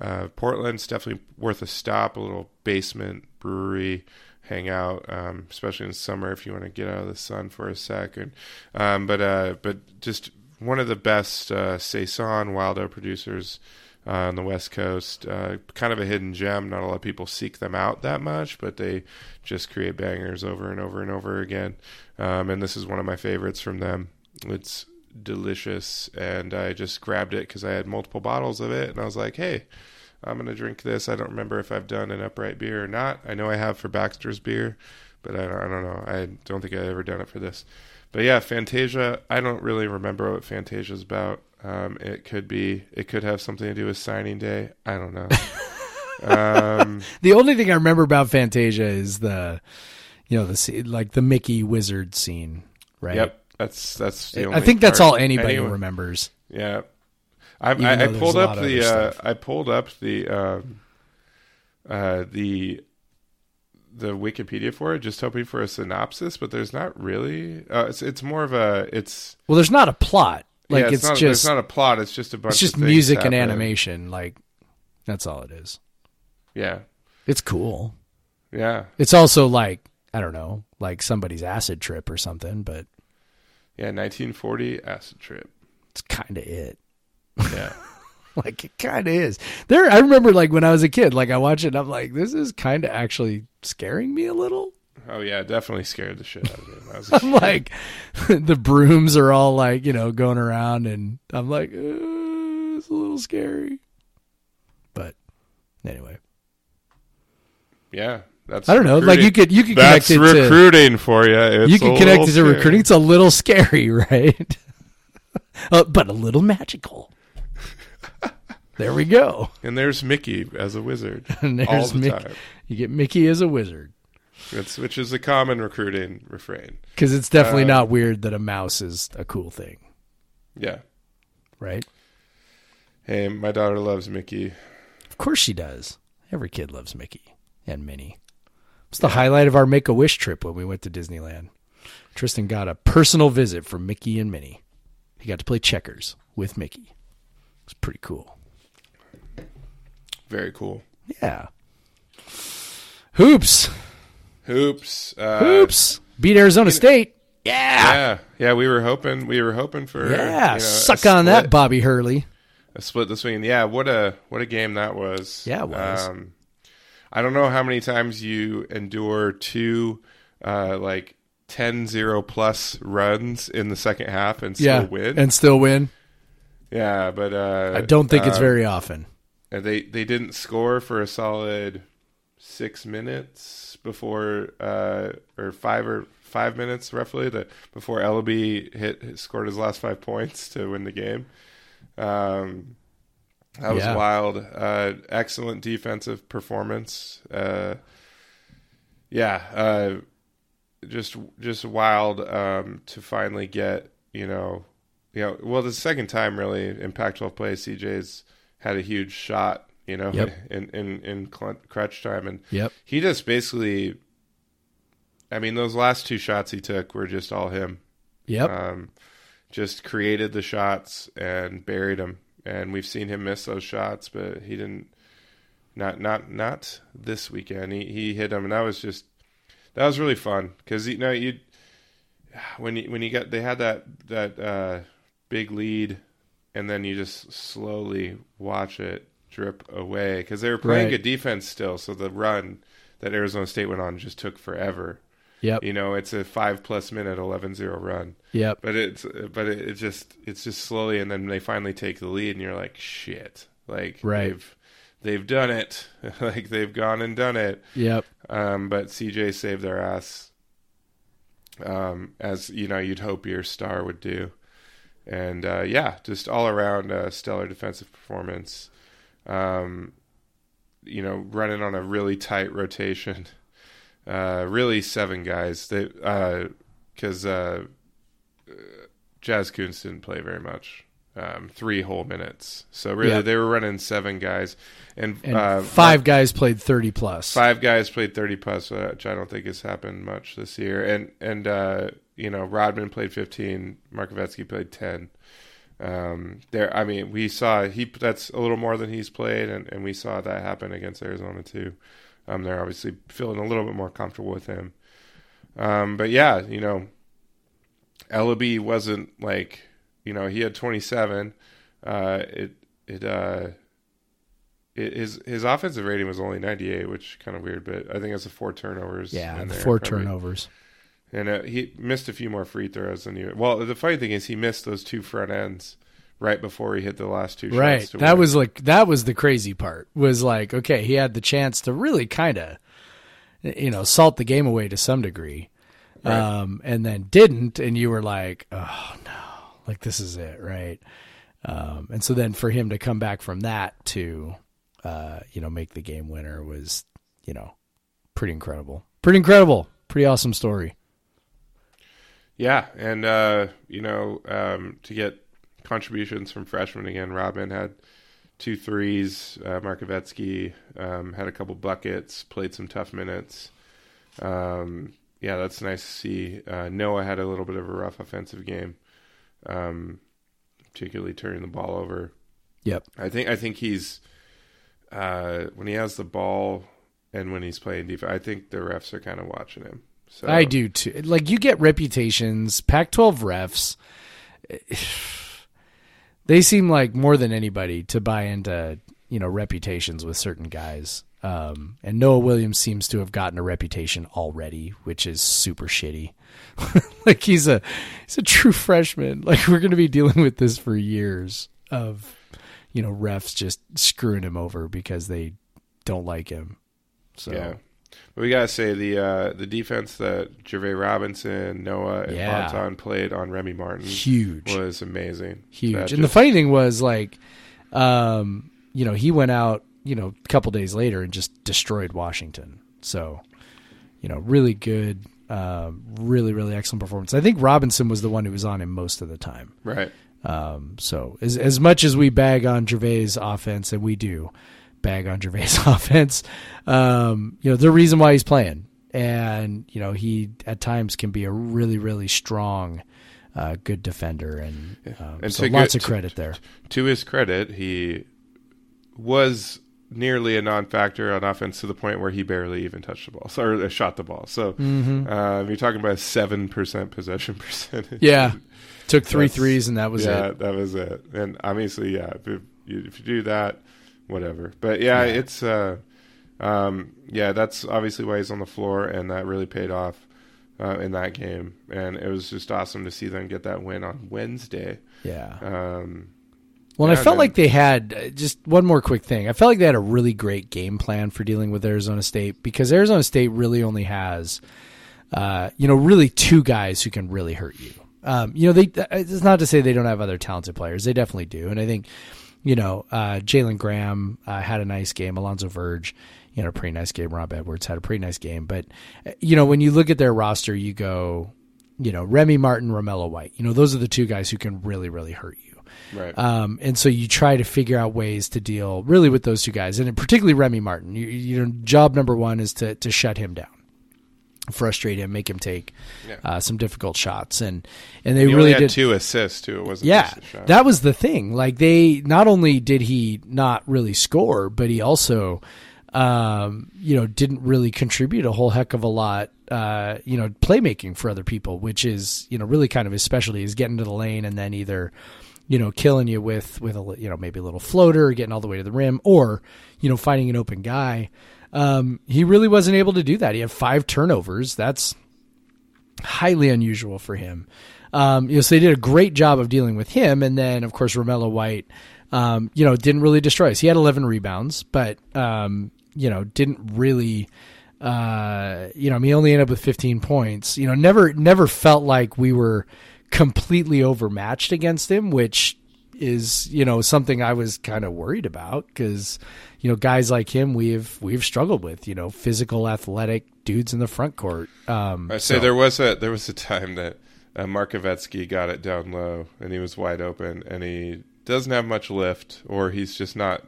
uh, Portland's definitely worth a stop. A little basement brewery hangout, um, especially in summer if you want to get out of the sun for a second. Um, but uh, but just one of the best uh, saison wild oat producers uh, on the West Coast. Uh, kind of a hidden gem. Not a lot of people seek them out that much, but they just create bangers over and over and over again. Um, and this is one of my favorites from them. It's delicious, and I just grabbed it because I had multiple bottles of it, and I was like, hey. I'm gonna drink this. I don't remember if I've done an upright beer or not. I know I have for Baxter's beer, but I don't, I don't know. I don't think I've ever done it for this. But yeah, Fantasia. I don't really remember what Fantasia's about. Um, it could be. It could have something to do with signing day. I don't know. *laughs* um, The only thing I remember about Fantasia is the, you know, the like the Mickey wizard scene, right? Yep. That's that's. The I think that's all anybody anyone- remembers. Yeah. I, I, I pulled up the uh. I pulled up the um, uh, the the Wikipedia for it, just hoping for a synopsis, but there's not really. Uh, it's it's more of a it's Well, there's not a plot. Like yeah, it's, not, just it's not a plot. It's just a bunch. Of. It's just music and animation. Like that's all it is. Yeah, It's cool. yeah, It's also like I don't know, like somebody's acid trip or something, but yeah. 1940 acid trip. it's kind of it. Yeah, *laughs* Like it kind of is. There, I remember like when I was a kid, like I watched it, and I'm like, this is kind of actually scaring me a little. Oh yeah, definitely scared the shit out of me. I was a *laughs* I'm like, *laughs* the brooms are all like, you know, going around, and I'm like, uh, it's a little scary. But anyway, yeah, that's I don't know. Like you could you could That's connect it to recruiting for you. It's you can connect it to scary. recruiting. It's a little scary, *laughs* right? uh, but a little magical. there we go. And there's Mickey as a wizard And there's the Mickey. time. You get Mickey as a wizard Which is a common recruiting refrain. because it's definitely Um, not weird that a mouse is a cool thing, Yeah. right? Hey, my daughter loves Mickey. Of course she does. Every kid loves Mickey and Minnie. It's the highlight of our Make a Wish trip when we went to Disneyland. Tristan got a personal visit from Mickey and Minnie. He got to play checkers with Mickey. It's pretty cool. Very cool. Yeah. Hoops. Hoops. Uh, Hoops. Beat Arizona State. Yeah. Yeah, yeah. We were hoping. We were hoping for. Yeah. you know, Suck on that, Bobby Hurley. A split this weekend. Yeah. What a what a game that was. Yeah, it was. Um, I don't know how many times you endure two, uh, like 10-0 plus runs in the second half and still Yeah. win. And still win. yeah, but uh, I don't think it's um, very often. And they they didn't score for a solid six minutes before uh or five or five minutes roughly that before Elleby hit, scored his last five points to win the game. Um, that was Yeah. wild. Uh, excellent defensive performance. Uh, yeah, uh, just just wild um, to finally get you know you know well the second time really in Pac-12 play CJ's had a huge shot you know Yep. *laughs* in in in crutch time and Yep. he just basically I mean those last two shots he took were just all him Yep. um, just created the shots and buried them. And we've seen him miss those shots, but he didn't. Not not not this weekend. He he hit them, and that was just that was really fun because you know you when you when you got they had that that uh, big lead, and then you just slowly watch it drip away because they were playing Right. good defense still. So the run that Arizona State went on just took forever. Yep. You know, it's a five plus minute 11-0 run Yep. but it's but it, it just it's just slowly and then they finally take the lead and you're like shit like Right. they've they've done it *laughs* like they've gone and done it Yep. um but cj saved their ass um as you know you'd hope your star would do and uh yeah just all around uh, stellar defensive performance um you know running on a really tight rotation *laughs* uh really seven guys they uh because uh Jazz Kunc didn't play very much. Um, three whole minutes. So really, Yeah. they were running seven guys, and, And uh, five guys played 30 plus. five guys played thirty plus, which I don't think has happened much this year. And and uh, you know, Rodman played fifteen, Markovetskyy played ten. Um, there, I mean, we saw he that's a little more than he's played, and, and we saw that happen against Arizona too. Um, they're obviously feeling a little bit more comfortable with him. Um, but yeah, you know, Elleby wasn't like you know he had 27. Uh, it it uh it, his his offensive rating was only 98, which kind of weird, but I think it's the four turnovers. Yeah, the there, four probably. turnovers. And uh, he missed a few more free throws than you. Well, the funny thing is he missed those two front ends right before he hit the last two Right. That win. was like that was the crazy part. Was like, okay, he had the chance to really kind of you know, salt the game away to some degree. Right. Um and then didn't and you were like, "Oh no. Like this is it, right?" Um and so then for him to come back from that to uh you know, make the game winner was, you know, pretty incredible. Pretty incredible. Pretty awesome story. Yeah, and uh, you know, um, to get contributions from freshmen again, Robin had two threes. Uh, Markovetskyy um, had a couple buckets, played some tough minutes. Um, yeah, that's nice to see. Uh, Noah had a little bit of a rough offensive game, um, particularly turning the ball over. Yep. I think I think he's uh, when he has the ball and when he's playing defense. I think the refs are kind of watching him. So I do too. Like you get reputations, Pac-12 refs. *sighs* They seem like more than anybody to buy into you know reputations with certain guys. Um, and Noah Williams seems to have gotten a reputation already, which is super shitty. *laughs* like he's a he's a true freshman. *laughs* Like we're going to be dealing with this for years of you know refs just screwing him over because they don't like him. So Yeah. But we gotta say the uh, the defense that Jervae Robinson, Noah, and Yeah. Bonton played on Remy Martin huge. was amazing. huge. That and the funny thing was like, um, you know, he went out, you know, a couple days later and just destroyed Washington. So, you know, really good, um, really, really excellent performance. I think Robinson was the one who was on him most of the time. right. Um, so as as much as we bag on Jervae's offense, and we do bag on Jervae's *laughs* offense, um, you know, the reason why he's playing, and you know, he at times can be a really, really strong, uh, good defender, and, um, And so lots go- of credit there. To his credit, he was nearly a non-factor on offense to the point where he barely even touched the ball so, *laughs* or uh, shot the ball. So Mm-hmm. uh, you're talking about a seven percent possession *laughs* percentage. Yeah, took three That's- threes, and that was yeah, it. that was it. And obviously, yeah, if if you do that, whatever. But yeah, Yeah. it's uh, um, yeah, that's obviously why he's on the floor, and that really paid off uh, in that game. And it was just awesome to see them get that win on Wednesday. Yeah. Um, Well, Yeah, I felt man. like they had uh, just one more quick thing. I felt like they had a really great game plan for dealing with Arizona State because Arizona State really only has, uh, you know, really two guys who can really hurt you. Um, you know, they. It's not to say they don't have other talented players. They definitely do, and I think, you know, uh, Jalen Graham uh, had a nice game. Alonzo Verge, you know, a pretty nice game. Rob Edwards had a pretty nice game. But, uh, you know, when you look at their roster, you go, you know, Remy Martin, Romello White. You know, those are the two guys who can really, really hurt you. right. Um, and so you try to figure out ways to deal really with those two guys, and particularly Remy Martin. You, you know, job number one is to to shut him down, frustrate him, make him take Yeah. uh, some difficult shots, and and they he really did. two assists too. It wasn't yeah, just a shot. that was the thing. Like they not only did he not really score, but he also, um, you know, didn't really contribute a whole heck of a lot. Uh, you know, playmaking for other people, which is you know really kind of his specialty, is getting to the lane and then either, you know, killing you with with a you know maybe a little floater, getting all the way to the rim, or you know finding an open guy. Um, he really wasn't able to do that. He had five turnovers. That's highly unusual for him. Um, you know, so they did a great job of dealing with him, and then of course Romello White, um, you know, didn't really destroy us. He had 11 rebounds, but um, you know, didn't really. Uh, you know, I mean, he only ended up with 15 points. You know, never, never felt like we were completely overmatched against him, which is, you know, something I was kind of worried about because, you know, guys like him we've we've struggled with, you know, physical, athletic dudes in the front court. Um, I say so- there was a there was a time that uh, Markovetskyy got it down low and he was wide open and he doesn't have much lift or he's just not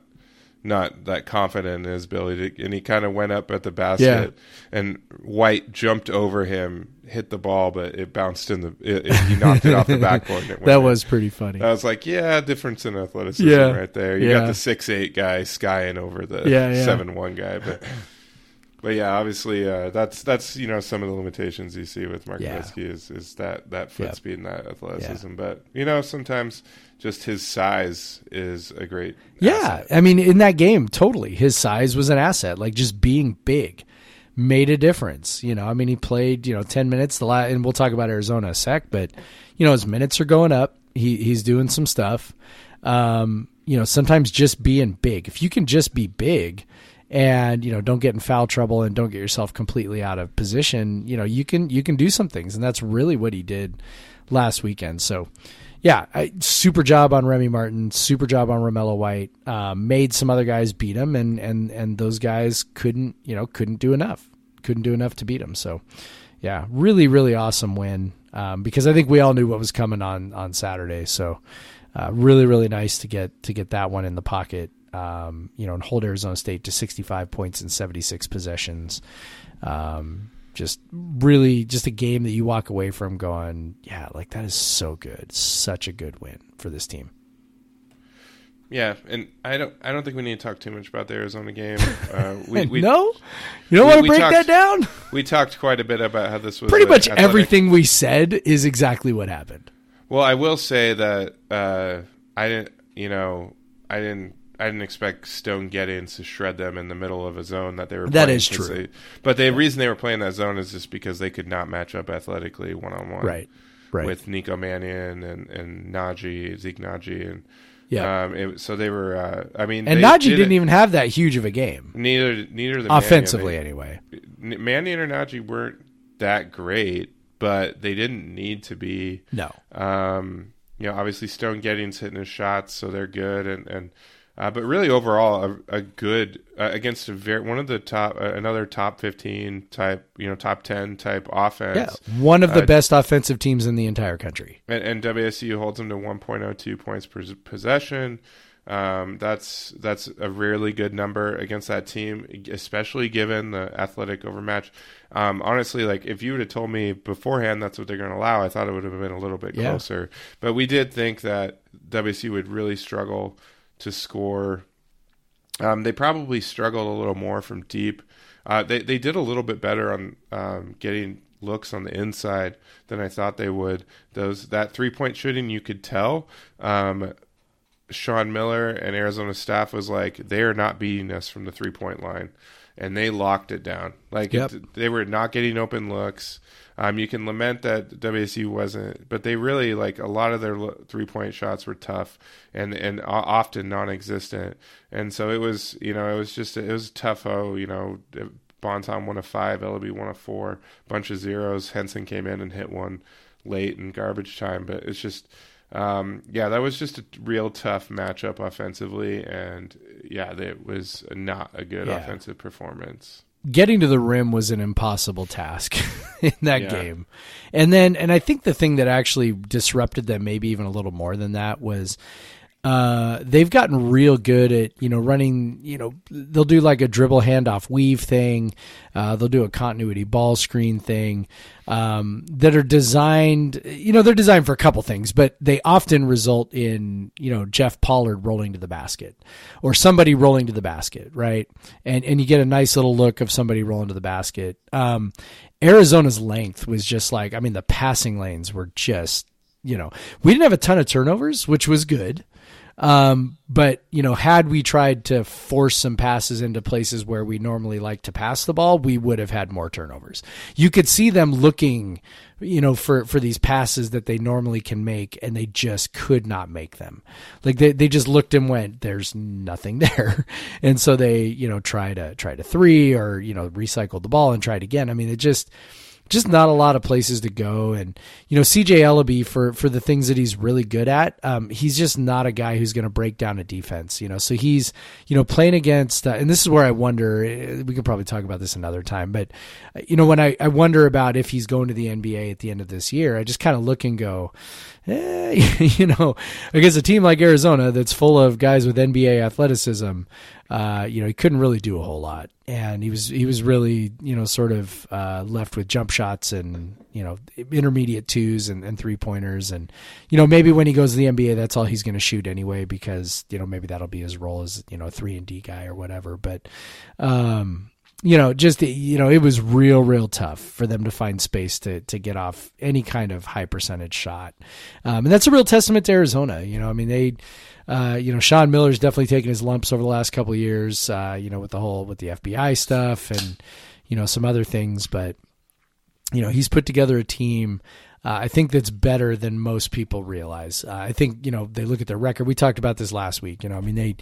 not that confident in his ability to, and he kind of went up at the basket and White jumped over him, hit the ball, but it bounced in the, it, it, he knocked it off the backboard. And it *laughs* went that in. was pretty funny. I was like, yeah, difference in athleticism Yeah. right there. You Yeah. got the six eight guy skying over the Yeah, yeah. seven one guy, but but yeah, obviously uh, that's that's you know some of the limitations you see with Mark Yeah. Nowitzki is is that that foot Yep. speed and that athleticism. But you know sometimes just his size is a great Yeah, asset. I mean, in that game, totally, his size was an asset. Like just being big made a difference. You know, I mean, he played you know ten minutes. The la- and we'll talk about Arizona a sec, but you know his minutes are going up. He he's doing some stuff. Um, you know, sometimes just being big. If you can just be big. And you know, don't get in foul trouble and don't get yourself completely out of position. You know, you can you can do some things, and that's really what he did last weekend. So, yeah, I, super job on Remy Martin, super job on Romello White. Uh, made some other guys beat him, and and and those guys couldn't, you know, couldn't do enough, couldn't do enough to beat him. So, yeah, really, really awesome win um, because I think we all knew what was coming on on Saturday. So, uh, really, really nice to get to get that one in the pocket. Um, you know, and hold Arizona State to 65 points in 76 possessions. Um, just really, just a game that you walk away from going, yeah, like that is so good, such a good win for this team. Yeah, and I don't I don't think we need to talk too much about the Arizona game. *laughs* Uh, we, we, no, you don't we- want to break talked- that down. *laughs* we talked quite a bit about how this was Pretty much athletic- everything we said is exactly what happened. Well, I will say that uh, I didn't, you know, I didn't, I didn't expect Stone Gettings to shred them in the middle of a zone that they were. That is true. they- but the reason they were playing that zone is just because they could not match up athletically one on one, Right, right. With Nico Mannion and and Nnaji, Zeke Nnaji, and Yeah. um, it, so they were. Uh, I mean, and they Nnaji did didn't even have that huge of a game neither neither the offensively, Mannion, anyway. Mannion or Nnaji weren't that great, but they didn't need to be. No, Um, you know, obviously Stone Gettings hitting his shots, so they're good, and and uh, but really overall a, a good uh, against a very one of the top uh, another top fifteen type you know top ten type offense. yeah, one of the Uh, best offensive teams in the entire country. and, and WSU holds them to 1.02 points per possession. Um, that's that's a really good number against that team, especially given the athletic overmatch. Um, honestly, like if you would have told me beforehand that's what they're going to allow, I thought it would have been a little bit Yeah. closer. But we did think that WSU would really struggle to score. Um, they probably struggled a little more from deep. Uh, they they did a little bit better on um, getting looks on the inside than I thought they would. Those that three point shooting you could tell. Um, Sean Miller and Arizona staff was like they are not beating us from the three point line, and they locked it down. Like Yep. it, they were not getting open looks. Um, you can lament that WSU wasn't, but they really like a lot of their three point shots were tough and and often non-existent. And so it was, you know, it was just it was tough. Oh, you know, Bonton one of five, LB one of four, bunch of zeros. Henson came in and hit one late in garbage time, but it's just. Um, yeah, that was just a real tough matchup offensively, and yeah, it was not a good Yeah. offensive performance. Getting to the rim was an impossible task *laughs* in that Yeah. game. And then and I think the thing that actually disrupted them maybe even a little more than that was uh, they've gotten real good at you know running. You know they'll do like a dribble handoff weave thing. Uh, they'll do a continuity ball screen thing um, that are designed. You know they're designed for a couple things, but they often result in you know Jeff Pollard rolling to the basket or somebody rolling to the basket, right? And and you get a nice little look of somebody rolling to the basket. Um, Arizona's length was just like I mean the passing lanes were just you know we didn't have a ton of turnovers, which was good. Um, but you know, had we tried to force some passes into places where we normally like to pass the ball, we would have had more turnovers. You could see them looking, you know, for for these passes that they normally can make, and they just could not make them. Like they they just looked and went, "There's nothing *laughs* there," and so they you know try to try to three or you know recycle the ball and try it again. I mean, it just just not a lot of places to go. And you know, CJ Elleby for for the things that he's really good at, um, he's just not a guy who's going to break down a defense. You know, so he's you know playing against, uh, and this is where I wonder. eh, We could probably talk about this another time, but uh, you know, when I I wonder about if he's going to the NBA at the end of this year, I just kind of look and go. Eh, *laughs* you know, against a team like Arizona that's full of guys with NBA athleticism, uh, you know, he couldn't really do a whole lot, and he was he was really you know sort of uh, left with jump shots and you know intermediate twos and, and three pointers, and you know maybe when he goes to the NBA, that's all he's going to shoot anyway because you know maybe that'll be his role as you know a three and D guy or whatever. But um, you know, just you know, it was real, real tough for them to find space to to get off any kind of high percentage shot, um, and that's a real testament to Arizona. You know, I mean they uh, you know, Sean Miller's definitely taken his lumps over the last couple years, uh, you know, with the whole with the FBI stuff and you know some other things, but you know he's put together a team. Uh, I think that's better than most people realize. Uh, I think you know they look at their record. We talked about this last week. You know, I mean they,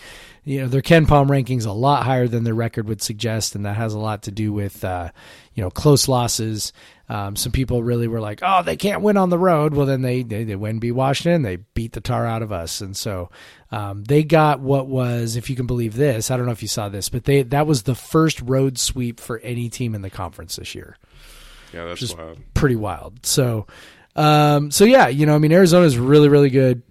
you know, their KenPom rankings a lot higher than their record would suggest, and that has a lot to do with uh, you know close losses um, some people really were like, "Oh, they can't win on the road." Well, then they they, they win beat Washington. They beat the tar out of us, and so um, they got what was, if you can believe this, I don't know if you saw this, but they that was the first road sweep for any team in the conference this year. Yeah, that's Just wild. pretty wild. So, um, so yeah, you know, I mean, Arizona is really, really good.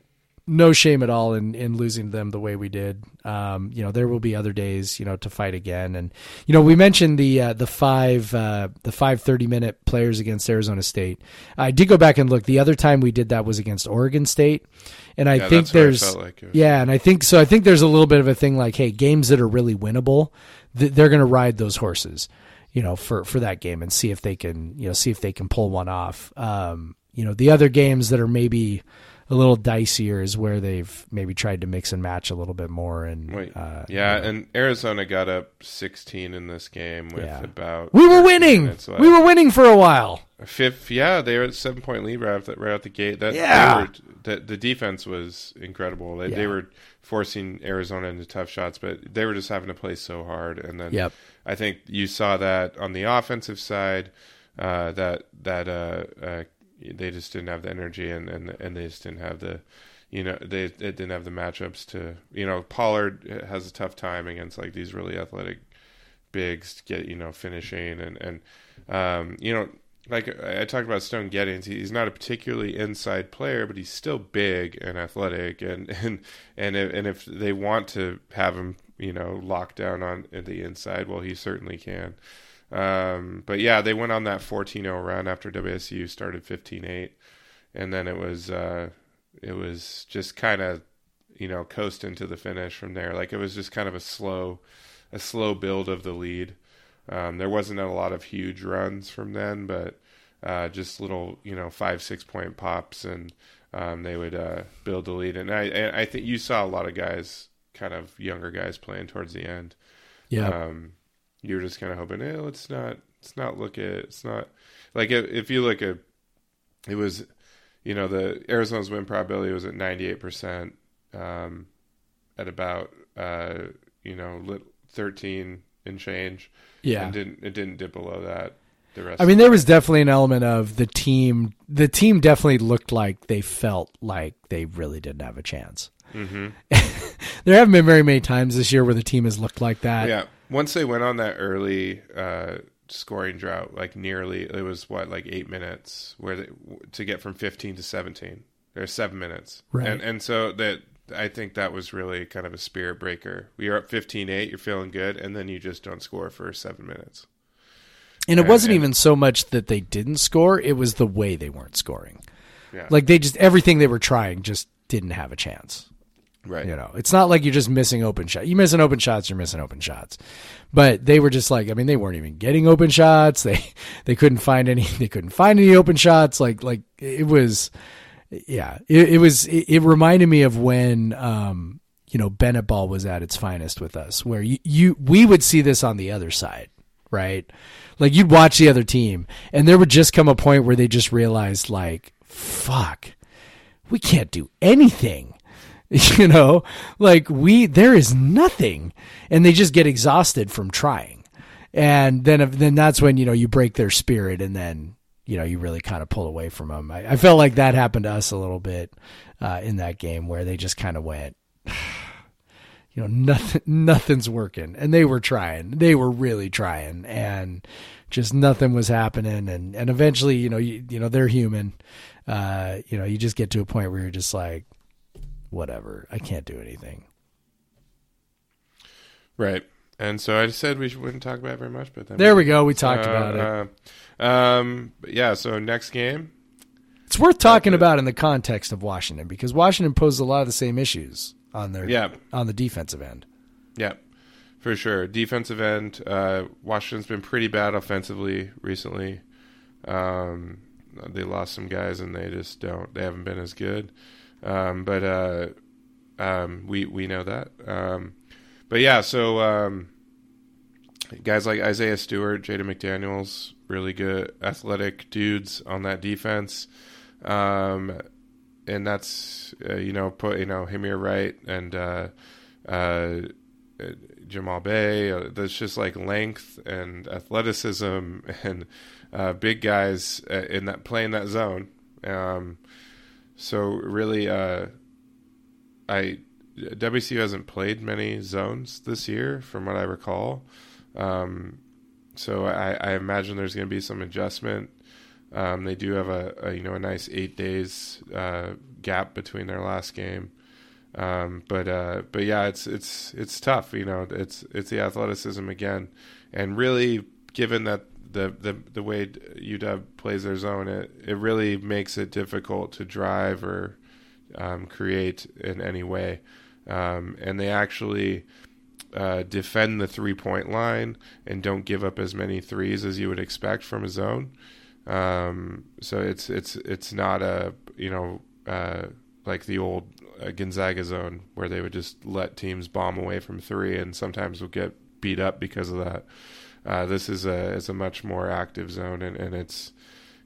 No shame at all in, in losing them the way we did. Um, you know, there will be other days, you know, to fight again. And you know, we mentioned the uh, the five uh, the five thirty minute players against Arizona State. I did go back and look. The other time we did that was against Oregon State, and I Yeah, think that's what I there's like yeah, and I think so. I think there's a little bit of a thing like, hey, games that are really winnable, th- they're going to ride those horses, you know, for for that game and see if they can, you know, see if they can pull one off. Um, you know, the other games that are maybe a little dicier is where they've maybe tried to mix and match a little bit more. And Wait, uh, yeah, and Arizona got up 16 in this game with Yeah. about we were winning. We were winning for a while. Fifth, yeah, they were at seven point lead right out the, right out the gate. That Yeah. were, the, the defense was incredible. They, they were forcing Arizona into tough shots, but they were just having to play so hard. And then Yep. I think you saw that on the offensive side, uh, that that uh, uh, they just didn't have the energy, and, and and they just didn't have the, you know, they, didn't have the matchups to, you know, Pollard has a tough time against like these really athletic bigs to get you know finishing and and um, you know like I talked about Stone Gettings, he's not a particularly inside player, but he's still big and athletic, and *laughs* and and if, and if they want to have him, you know, locked down on the inside, well, he certainly can. Um, but yeah, they went on that 14-0 run after WSU started 15-8, and then it was uh, it was just kind of you know coasting to the finish from there. Like it was just kind of a slow a slow build of the lead. Um, there wasn't a lot of huge runs from then, but uh, just little, you know, five six point pops, and um, they would uh, build the lead. And I, and I think you saw a lot of guys, kind of younger guys, playing towards the end. Yeah. Um, you were just kind of hoping, eh, let's not, let's not look at, it's not like if, if you look at, it was, you know, the Arizona's win probability was at ninety eight percent, um, at about, uh, you know, thirteen and change. yeah. and didn't it didn't dip below that. The rest. I mean, there was definitely an element of the team. The team definitely looked like they felt like they really didn't have a chance. hmm *laughs* There haven't been very many times this year where the team has looked like that. yeah. Once they went on that early uh, scoring drought, like nearly, it was what like eight minutes where they, to get from fifteen to seventeen. There's seven minutes, Right. And and so that I think that was really kind of a spirit breaker. You're up 15-8, you're feeling good, and then you just don't score for seven minutes. And it And- wasn't and- even so much that they didn't score; it was the way they weren't scoring. Yeah, Like they just everything they were trying just didn't have a chance. Right. You know, it's not like you're just missing open shots. You missing open shots, you're missing open shots. But they were just like, I mean, they weren't even getting open shots. *laughs* They they couldn't find any. They couldn't find any open shots. Like like it was, yeah. It, it was. It, it reminded me of when. um you know, Bennett ball was at its finest with us, where you, you we would see this on the other side, right? Like you'd watch the other team, and there would just come a point where they just realized, like, fuck, we can't do anything *laughs* you know? Like we there is nothing. And they just get exhausted from trying. And then then that's when you know you break their spirit and then you know you really kind of pull away from them i, I felt like that happened to us a little bit uh, in that game where they just kind of went *sighs* you know nothing nothing's working. And they were trying. They were really trying. And just nothing was happening. And and eventually you know you, you know they're human. Uh you know you just get to a point where you're just like whatever i can't do anything Right. And so I said we wouldn't talk about it very much, but then There we go. We talked uh, about it. Uh, um, but yeah. So next game, It's worth talking about in the context of Washington because Washington posed a lot of the same issues on their yeah, on the defensive end. yeah, for sure. Defensive end, uh, Washington's been pretty bad offensively recently. Um, they lost some guys, and they just don't. They haven't been as good. Um, but uh, um, we we know that. Um, but yeah, so um, guys like Isaiah Stewart, Jaden McDaniels, really good athletic dudes on that defense. Um, and that's uh, you know put you know Hameir Wright and uh, uh, Jamal Bey. Uh, That's just like length and athleticism *laughs* and uh, big guys uh, in that playing that zone. Um, so really, uh, I WCU hasn't played many zones this year, from what I recall. Um, so I, I imagine there's going to be some adjustment. Um, they do have a, a you know a nice eight days uh, gap between their last game, um, but uh, but yeah, it's it's it's tough. You know, it's it's the athleticism again, and really given that the the the way UW plays their zone, it it really makes it difficult to drive or um, create in any way, um, and they actually. Uh, defend the three point line and don't give up as many threes as you would expect from a zone. Um, so it's it's it's not a you know uh, like the old uh, Gonzaga zone where they would just let teams bomb away from three and sometimes would get beat up because of that. Uh, this is a is a much more active zone and and it's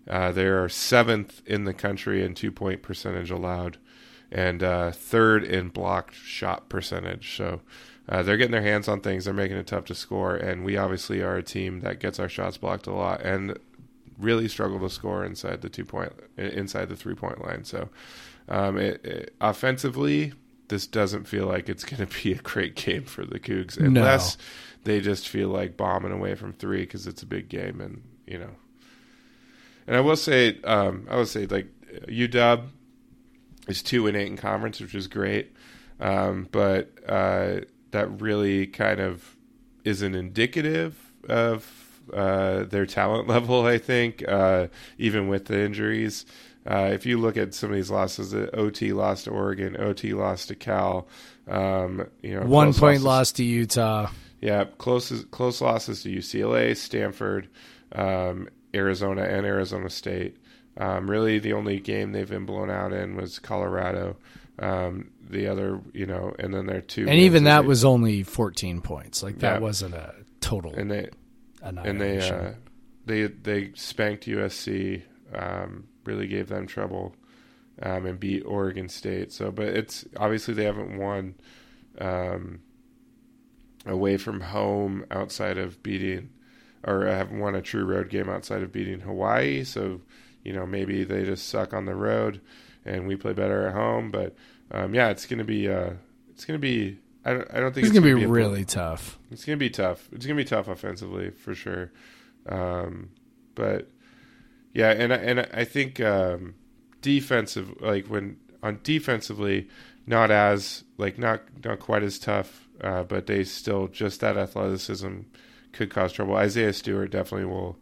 uh, they are seventh in the country in two point percentage allowed and uh, third in blocked shot percentage. So. Uh, they're getting their hands on things. They're making it tough to score, and we obviously are a team that gets our shots blocked a lot. And really struggle to score inside the two point inside the three point line. So um, it, it, offensively, this doesn't feel like it's going to be a great game for the Cougs unless they just feel like bombing away from three because it's a big game and you know. And I will say, um, I will say like UW is two and eight in conference, which is great, um, but uh, that really kind of isn't indicative of uh, their talent *laughs* level. I think uh, even with the injuries, uh, if you look at some of these losses, the OT lost to Oregon, OT lost to Cal. Um, you know, One point losses- loss to Utah. Yeah, close close losses to UCLA, Stanford, um, Arizona, and Arizona State. Um, really, the only game they've been blown out in was Colorado. Um, the other, you know, and then their two, And even that was only 14 points. Like that Yeah. wasn't a total and they and they uh, they they spanked USC, um, really gave them trouble, um, and beat Oregon State. So, but it's obviously they haven't won um, away from home outside of beating, or haven't won a true road game outside of beating Hawaii. So, you know, maybe they just suck on the road, and we play better at home. But um, yeah, it's gonna be uh, it's gonna be. I don't, I don't think it's it's going to be a- really tough. it's gonna be tough. It's gonna be tough offensively for sure. Um, but yeah, and I- and I think um, defensive, like when on defensively, not as like not not quite as tough, uh, but they still just that athleticism could cause trouble. Isaiah Stewart definitely will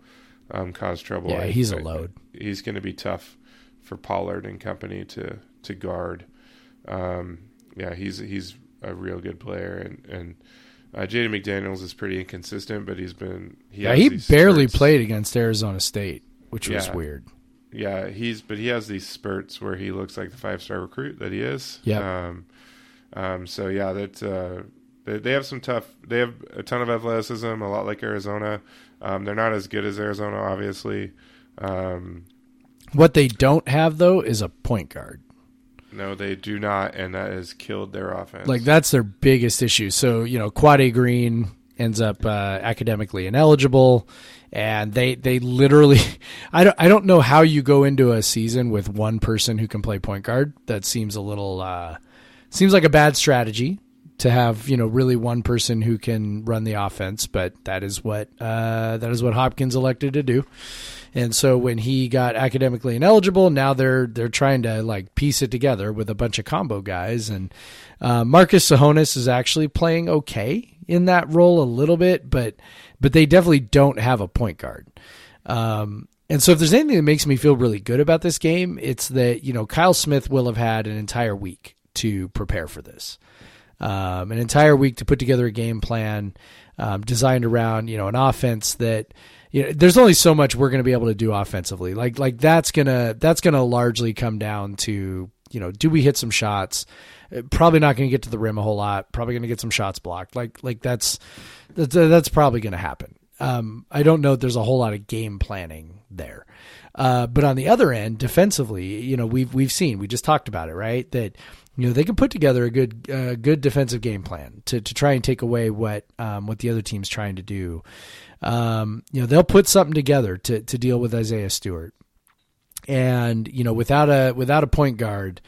um, cause trouble. Yeah, I- he's a I- load. He's going to be tough for Pollard and company to to guard. Um, yeah, he's he's a real good player, and and uh, Jaden McDaniels is pretty inconsistent, but he's been he Yeah, he barely spurts. played against Arizona State, which was Yeah. weird. Yeah, he's but he has these spurts where he looks like the five star recruit that he is. Yep. Um, um, so yeah, that uh, they, they have some tough. They have a ton of athleticism, a lot like Arizona. Um, they're not as good as Arizona, obviously. Um, What they don't have though is a point guard. no, they do not, and that has killed their offense. Like that's their biggest issue. So you know, Quade Green ends up uh, academically ineligible, and they they literally, *laughs* I don't I don't know how you go into a season with one person who can play point guard. That seems a little uh, seems like a bad strategy to have you know really one person who can run the offense, but that is what uh, that is what Hopkins elected to do. And so when he got academically ineligible, now they're they're trying to like piece it together with a bunch of combo guys. And uh, Marcus Tsohonis is actually playing okay in that role a little bit, but but they definitely don't have a point guard. Um, and so if there's anything that makes me feel really good about this game, it's that you know Kyle Smith will have had an entire week to prepare for this, um, an entire week to put together a game plan um, designed around you know an offense that you know, there's only so much we're going to be able to do offensively. Like like that's gonna that's gonna largely come down to you know do we hit some shots? Uh, probably not going to get to the rim a whole lot. Probably going to get some shots blocked. Like like that's that's, that's probably going to happen. Um, I don't know. If there's a whole lot of game planning there. Uh, but on the other end, defensively, you know, we've we've seen we just talked about it, right? That you know they can put together a good uh, good defensive game plan to to try and take away what um, what the other team's trying to do. Um, you know, they'll put something together to to deal with Isaiah Stewart, and you know, without a without a point guard.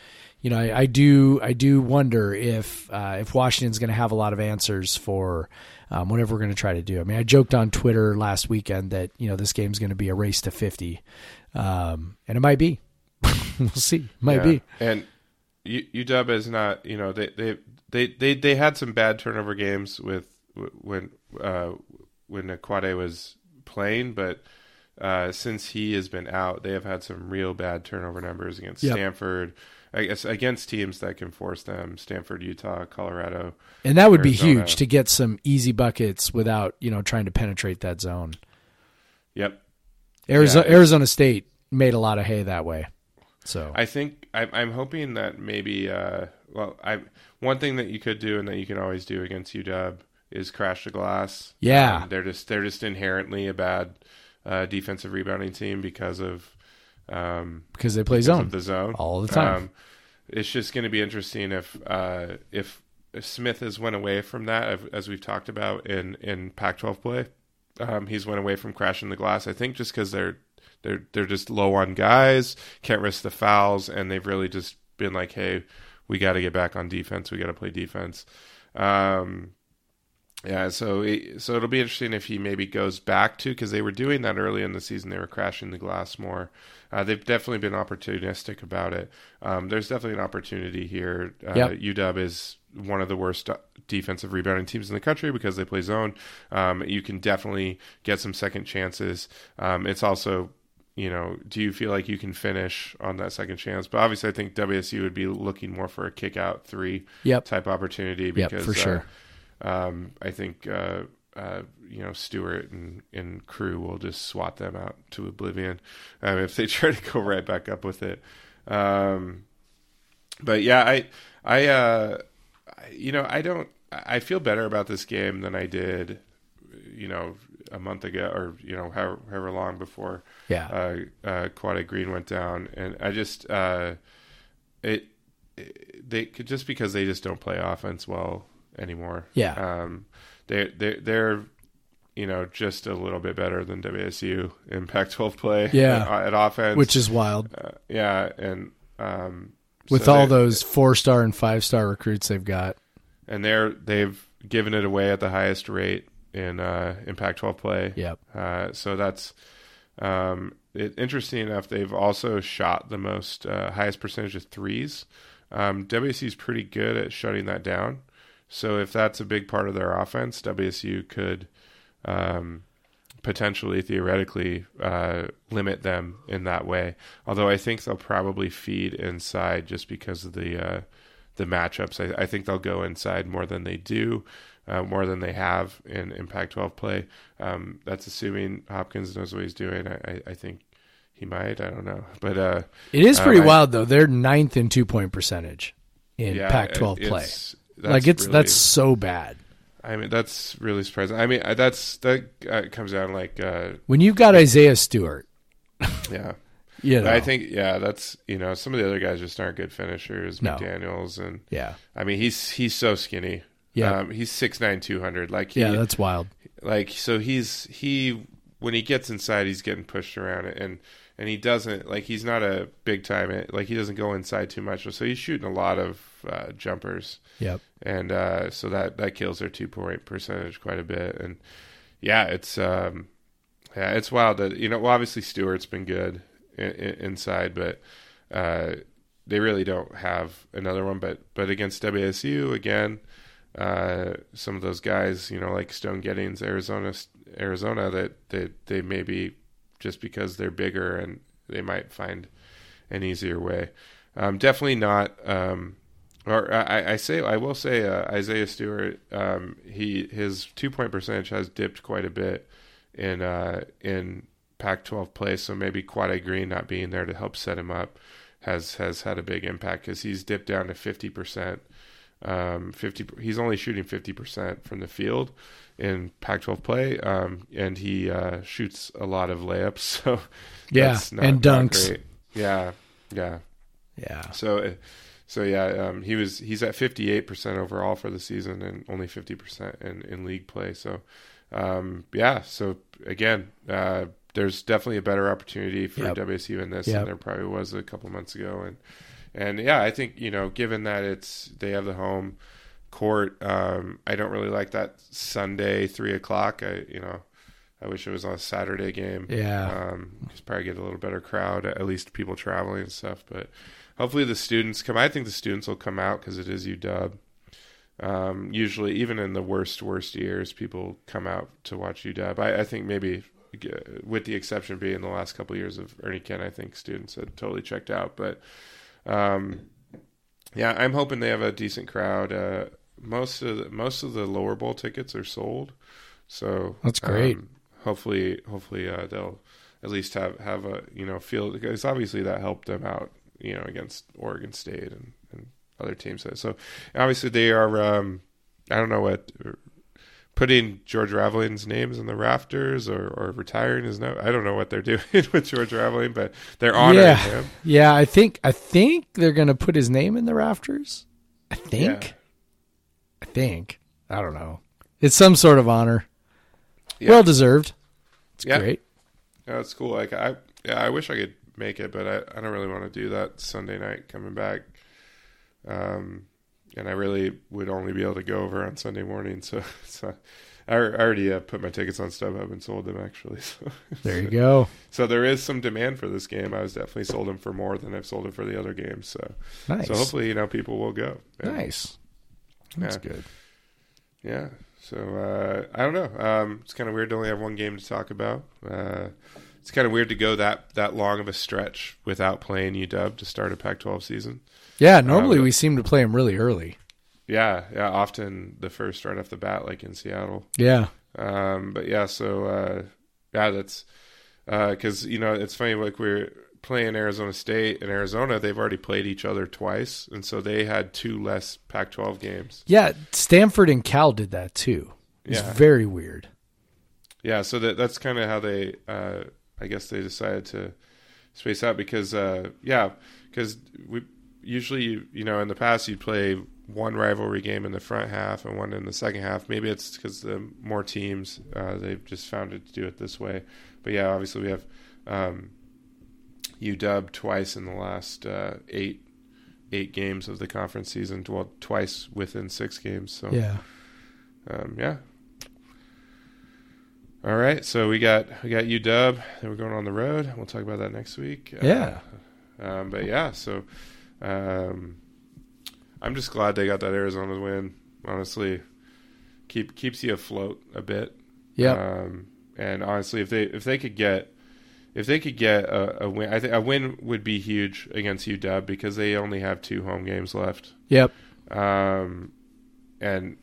You know, I, I do. I do wonder if uh, if Washington's going to have a lot of answers for um, whatever we're going to try to do. I mean, I joked on Twitter last weekend that you know this game's going to be a race to fifty, um, and it might be. *laughs* we'll see. Might Yeah. be. And U- UW is not. You know, they they they they, they had some bad turnover games with when uh, when Aquade was playing, but. Uh, since he has been out, they have had some real bad turnover numbers against Yep. Stanford, I guess against teams that can force them. Stanford, Utah, Colorado. And that would be huge to get some easy buckets without you know trying to penetrate that zone. Yep, Arizona Yeah. Arizona State made a lot of hay that way. So I think I, I'm hoping that maybe. Uh, well, I one thing that you could do and that you can always do against UW is crash the glass. Yeah. Um, they're just they're just inherently a bad uh, defensive rebounding team because of um, because they play because zone the zone all the time. Um, it's just going to be interesting if uh, if Smith has went away from that, as- as we've talked about in in Pac-12 play. Um, he's went away from crashing the glass. I think just because they're they're they're just low on guys, can't risk the fouls, and they've really just been like, hey, we got to get back on defense. We got to play defense. Um, yeah, so it, so it'll be interesting if he maybe goes back to because they were doing that early in the season. They were crashing the glass more. Uh, they've definitely been opportunistic about it. Um, there's definitely an opportunity here. Uh, Yep. UW is one of the worst uh, defensive rebounding teams in the country because they play zone. Um, you can definitely get some second chances. Um, it's also you know, do you feel like you can finish on that second chance? But obviously, I think WSU would be looking more for a kick out three Yep. type opportunity Yep, because for uh, sure. um, I think uh, uh, you know Stewart and, and crew will just swat them out to oblivion um, if they *laughs* try to go right back up with it. Um, but yeah, I I uh, I- you know I don't I feel better about this game than I did you know a month ago or you know however, however long before Yeah. uh, uh, Quade Green went down, and I just uh, it, it they could just because they just don't play offense well anymore. Yeah. um, they they they're you know just a little bit better than WSU in *laughs* Pac-12 play. Yeah. at, at offense, Which is wild. uh, yeah, and um, With so all they- those four star and five star recruits they've got. and they're they've given it away at the highest rate in uh, in Pac-12 play. Yep. Uh, so that's um, it, interesting enough. They've also shot the most uh, highest percentage of threes. Um, WSU is pretty good at shutting that down. So if that's a big part of their offense, WSU could um, potentially, theoretically, uh, limit them in that way. Although I think they'll probably feed inside just because of the uh, the matchups. I, I think they'll go inside more than they do, uh, more than they have in, in Pac-12 play. Um, that's assuming Hopkins knows what he's doing. I, I, I think he might. I don't know, but uh, It is pretty Um, wild though. They're ninth in two point percentage in yeah, Pac twelve play. it's- Like it's really- that's so bad. I mean, that's really surprising. I mean, uh, that's that uh, comes down like, uh, When you've got Isaiah Stewart, yeah. You know, I think, yeah, that's you know, some of the other guys just aren't good finishers. No. McDaniels and yeah, I mean, he's he's so skinny. Yeah. um, he's six nine, two hundred. Like, he, yeah, that's wild. like so he's he when he gets inside, he's getting pushed around and and he doesn't like he's not a big time like he doesn't go inside too much. So he's shooting a lot of uh, jumpers. Yep. and uh, so that that kills their two point percentage quite a bit. And yeah, it's um, Yeah, it's wild that you know. Well, obviously Stewart's been good inside, but uh, they really don't have another one. But but against WSU again, uh, some of those guys, you know, like Stone Gettings, Arizona, Arizona, that they they maybe just because they're bigger and they might find an easier way. Um, definitely not. Um, or I, I, say I will say uh, Isaiah Stewart. Um, he his two point percentage has dipped quite a bit in uh, in Pac-12 play. So maybe Quade Green not being there to help set him up has has had a big impact because he's dipped down to fifty percent. Um, fifty. He's only shooting fifty percent from the field in Pac-12 play, um, and he uh, shoots a lot of layups. *laughs* So yeah, not, and dunks. Yeah, yeah, yeah. So, so yeah, um, he was he's at fifty eight percent overall for the season and only fifty percent in in league play. So, um, yeah. So again, uh, there's definitely a better opportunity for yep. WSU in this yep. than there probably was a couple months ago, and and yeah, I think you know, given that it's they have the home court, um, I don't really like that Sunday three o'clock. I you know I wish it was on a Saturday game. Yeah. Um, probably get a little better crowd, at least people traveling and stuff. But hopefully the students come. I think the students will come out because it is UW. Um, usually, even in the worst, worst years, people come out to watch UW. I, I think maybe, with the exception being the last couple of years of Ernie Kent, I think students had totally checked out. But um, yeah, I'm hoping they have a decent crowd. Uh, most of the, most of the lower bowl tickets are sold, so that's great. Um, hopefully, hopefully uh, they'll at least have have a you know feel because obviously that helped them out you know against Oregon State and, and other teams. So obviously they are. Um, I don't know what putting George Raveling's names in the rafters or, or retiring his no. I don't know what they're *laughs* doing with George Raveling, but they're honoring yeah. him. Yeah, I think I think they're gonna put his name in the rafters. I think. Yeah. I think. I don't know. It's some sort of honor. Yeah. Well deserved. It's yeah. great. Yeah, it's cool. Like I, yeah, I wish I could make it, but I, I don't really want to do that Sunday night coming back. Um, and I really would only be able to go over on Sunday morning. So, *laughs* so I, I already uh, put my tickets on StubHub and sold them actually. *laughs* So there you go. So there is some demand for this game. I was definitely sold them for more than I've sold them for the other games. So, nice. so hopefully you know people will go. And, nice. That's yeah. good. Yeah. So uh, I don't know. Um, it's kind of weird to only have one game to talk about. Uh, it's kind of weird to go that that long of a stretch without playing UW to start a Pac-12 season. Yeah, normally uh, we seem to play them really early. Yeah, yeah. Often the first right off the bat, like in Seattle. Yeah. Um, but yeah, so uh, yeah, that's because uh, you know it's funny. Like we're playing Arizona State and Arizona, they've already played each other twice, and so they had two less Pac-12 games. Yeah, Stanford and Cal did that too. It's yeah. very weird. Yeah, so that that's kind of how they, uh, I guess, they decided to space out because, uh, yeah, because we usually, you, know, in the past you'd play one rivalry game in the front half and one in the second half. Maybe it's because the more teams uh, they've just found it to do it this way. But yeah, obviously we have. Um, UW twice in the last uh, eight eight games of the conference season. Well, twice within six games. So yeah, um, yeah. All right, so we got we got UW. Then we're going on the road. We'll talk about that next week. Yeah. Uh, um, but yeah, so um, I'm just glad they got that Arizona win. Honestly, keep keeps you afloat a bit. Yeah. Um, and honestly, if they if they could get if they could get a, a win, I think a win would be huge against UW because they only have two home games left. Yep. Um, and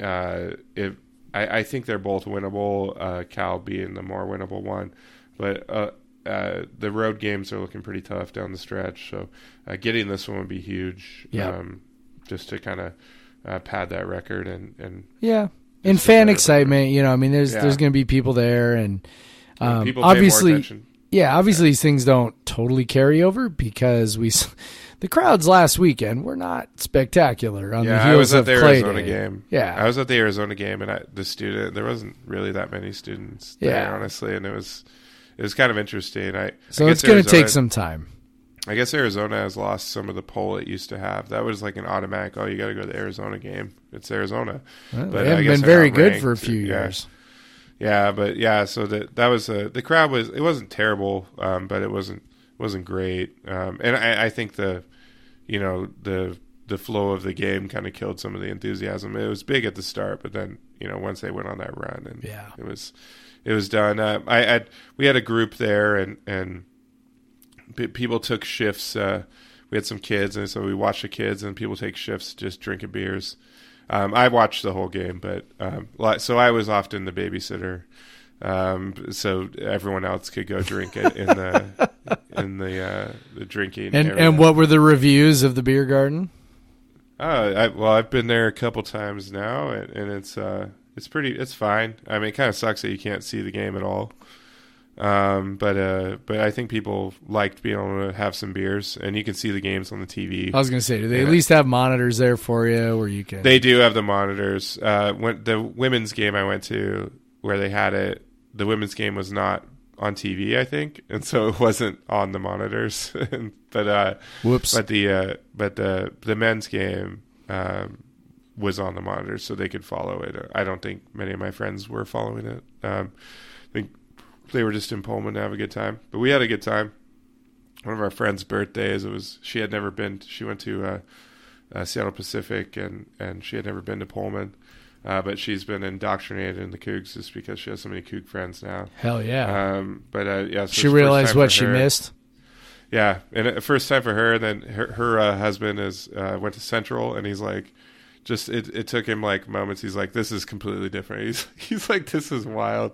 uh, if I, I think they're both winnable, uh, Cal being the more winnable one, but uh, uh, the road games are looking pretty tough down the stretch. So uh, getting this one would be huge. Yeah. Um, just to kind of uh, pad that record and and yeah, and fan excitement. You know, I mean, there's yeah. there's going to be people there and um, People obviously, yeah, obviously yeah. these things don't totally carry over because we, *laughs* the crowds last weekend were not spectacular on yeah, the heels I was at the Arizona Day. game. Yeah, I was at the Arizona game, and I, the student there wasn't really that many students there, yeah. honestly, and it was it was kind of interesting. I so I it's going to take some time. I guess Arizona has lost some of the pull it used to have. That was like an automatic. Oh, you got to go to the Arizona game. It's Arizona, well, but they haven't been very good for a few yeah. years. yeah, but yeah, so that that was a the crowd was it wasn't terrible, um, but it wasn't wasn't great, um, and I, I think the you know the the flow of the game kind of killed some of the enthusiasm. It was big at the start, but then you know once they went on that run and Yeah. it was it was done. Uh, I had we had a group there and and p- people took shifts. Uh, we had some kids, and so we watched the kids, and people take shifts just drinking beers. Um, I watched the whole game, but um, so I was often the babysitter. Um, so everyone else could go drink it in the *laughs* in the uh, the drinking And area. and what were the reviews of the beer garden? Oh, I, well, I've been there a couple times now, and, and it's uh, it's pretty, it's fine. I mean, it kind of sucks that you can't see the game at all. Um, but uh, but I think people liked being able to have some beers, and you can see the games on the TV. I was gonna say, do they at least have monitors there for you where you can? They do have the monitors. Uh, when the women's game I went to, where they had it, the women's game was not on TV, I think, and so it wasn't on the monitors. *laughs* but uh, Whoops. but the uh, but the the men's game um, was on the monitors, so they could follow it. I don't think many of my friends were following it. Um, I think they were just in Pullman to have a good time, but we had a good time. One of our friends' birthdays. It was she had never been. She went to uh, uh, Seattle Pacific, and and she had never been to Pullman. Uh, but she's been indoctrinated in the Cougs just because she has so many Coug friends now. Hell yeah. Um, but uh, yeah, so she realized what she missed. Yeah, and uh, first time for her. Then her, her uh, husband is uh, went to Central, and he's like, just it, it took him like moments. He's like, this is completely different. He's *laughs* he's like, this is wild.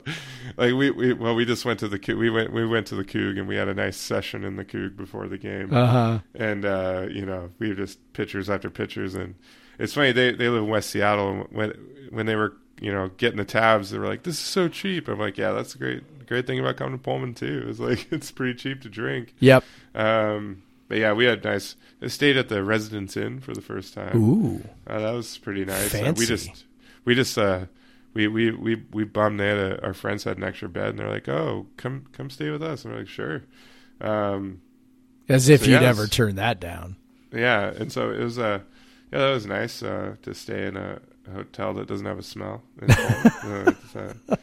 Like we, we well, we just went to the we went we went to the Coug, and we had a nice session in the Coug before the game, Uh huh. and uh, you know we were just pictures after pictures, and it's funny they they live in West Seattle, and when when they were you know getting the tabs, they were like, this is so cheap. I'm like, yeah, that's a great great thing about coming to Pullman too. It's like *laughs* it's pretty cheap to drink. Yep. Um, but yeah, we had nice. I stayed at the Residence Inn for the first time. Ooh. Uh, that was pretty nice. Uh, Fancy. we just, we just, uh, we we we we bummed. They had a, our friends had an extra bed, and they're like, "Oh, come come stay with us." And we're like, "Sure." Um, As if So, you'd yes. ever turn that down. yeah, and so it was. Uh, yeah, that was nice uh, to stay in a, hotel that doesn't have a smell. *laughs* in Pullman. Uh, it's, uh,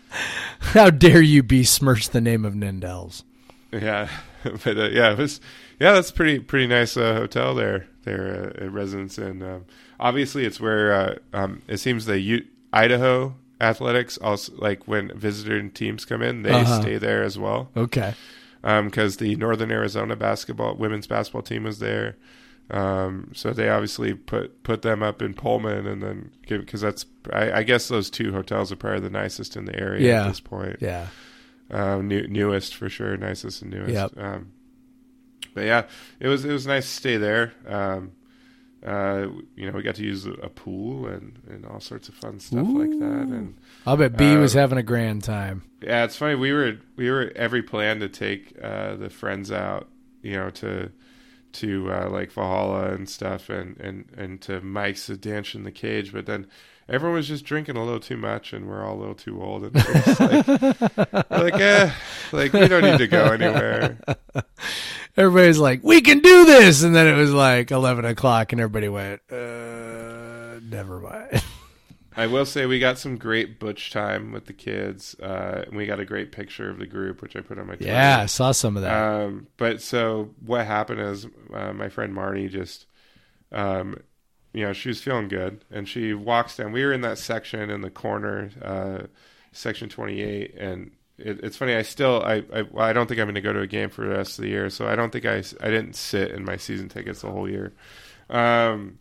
How dare you besmirch the name of Nindel's? Yeah, *laughs* but uh, yeah, it was yeah, that's pretty pretty nice uh, hotel there. There uh, Residence Inn Um, obviously, it's where uh, um, it seems the U- Idaho Athletics also like when visitor teams come in, they Uh-huh. stay there as well Okay. because the Northern Arizona basketball women's basketball team was there. Um, so they obviously put put them up in Pullman, and then because that's I, I guess those two hotels are probably the nicest in the area Yeah. at this point Yeah. um, new, newest for sure, nicest and newest. Yep. Um, but yeah, it was it was nice to stay there. Um, uh, you know, we got to use a, pool and, and all sorts of fun stuff like that. And I'll bet B Uh, was having a grand time. yeah, it's funny. We were we were every plan to take uh, the friends out, you know, to to uh, like Valhalla and stuff, and and and to Mike's to dance in the cage. But then everyone was just drinking a little too much, and we're all a little too old. And like, *laughs* like, eh, like we don't need to go anywhere. *laughs* Everybody's like, "We can do this," and then it was like eleven o'clock, and everybody went, "Uh, never mind." *laughs* I will say we got some great butch time with the kids, uh, and we got a great picture of the group, which I put on my Twitter. yeah, I saw some of that. Um, but so what happened is uh, my friend Marnie just, um, you know, she was feeling good, and she walks down. We were in that section in the corner, uh, section twenty eight, and it, it's funny. I still, I, I, I don't think I'm going to go to a game for the rest of the year, so I don't think I, I didn't sit in my season tickets the whole year. Um,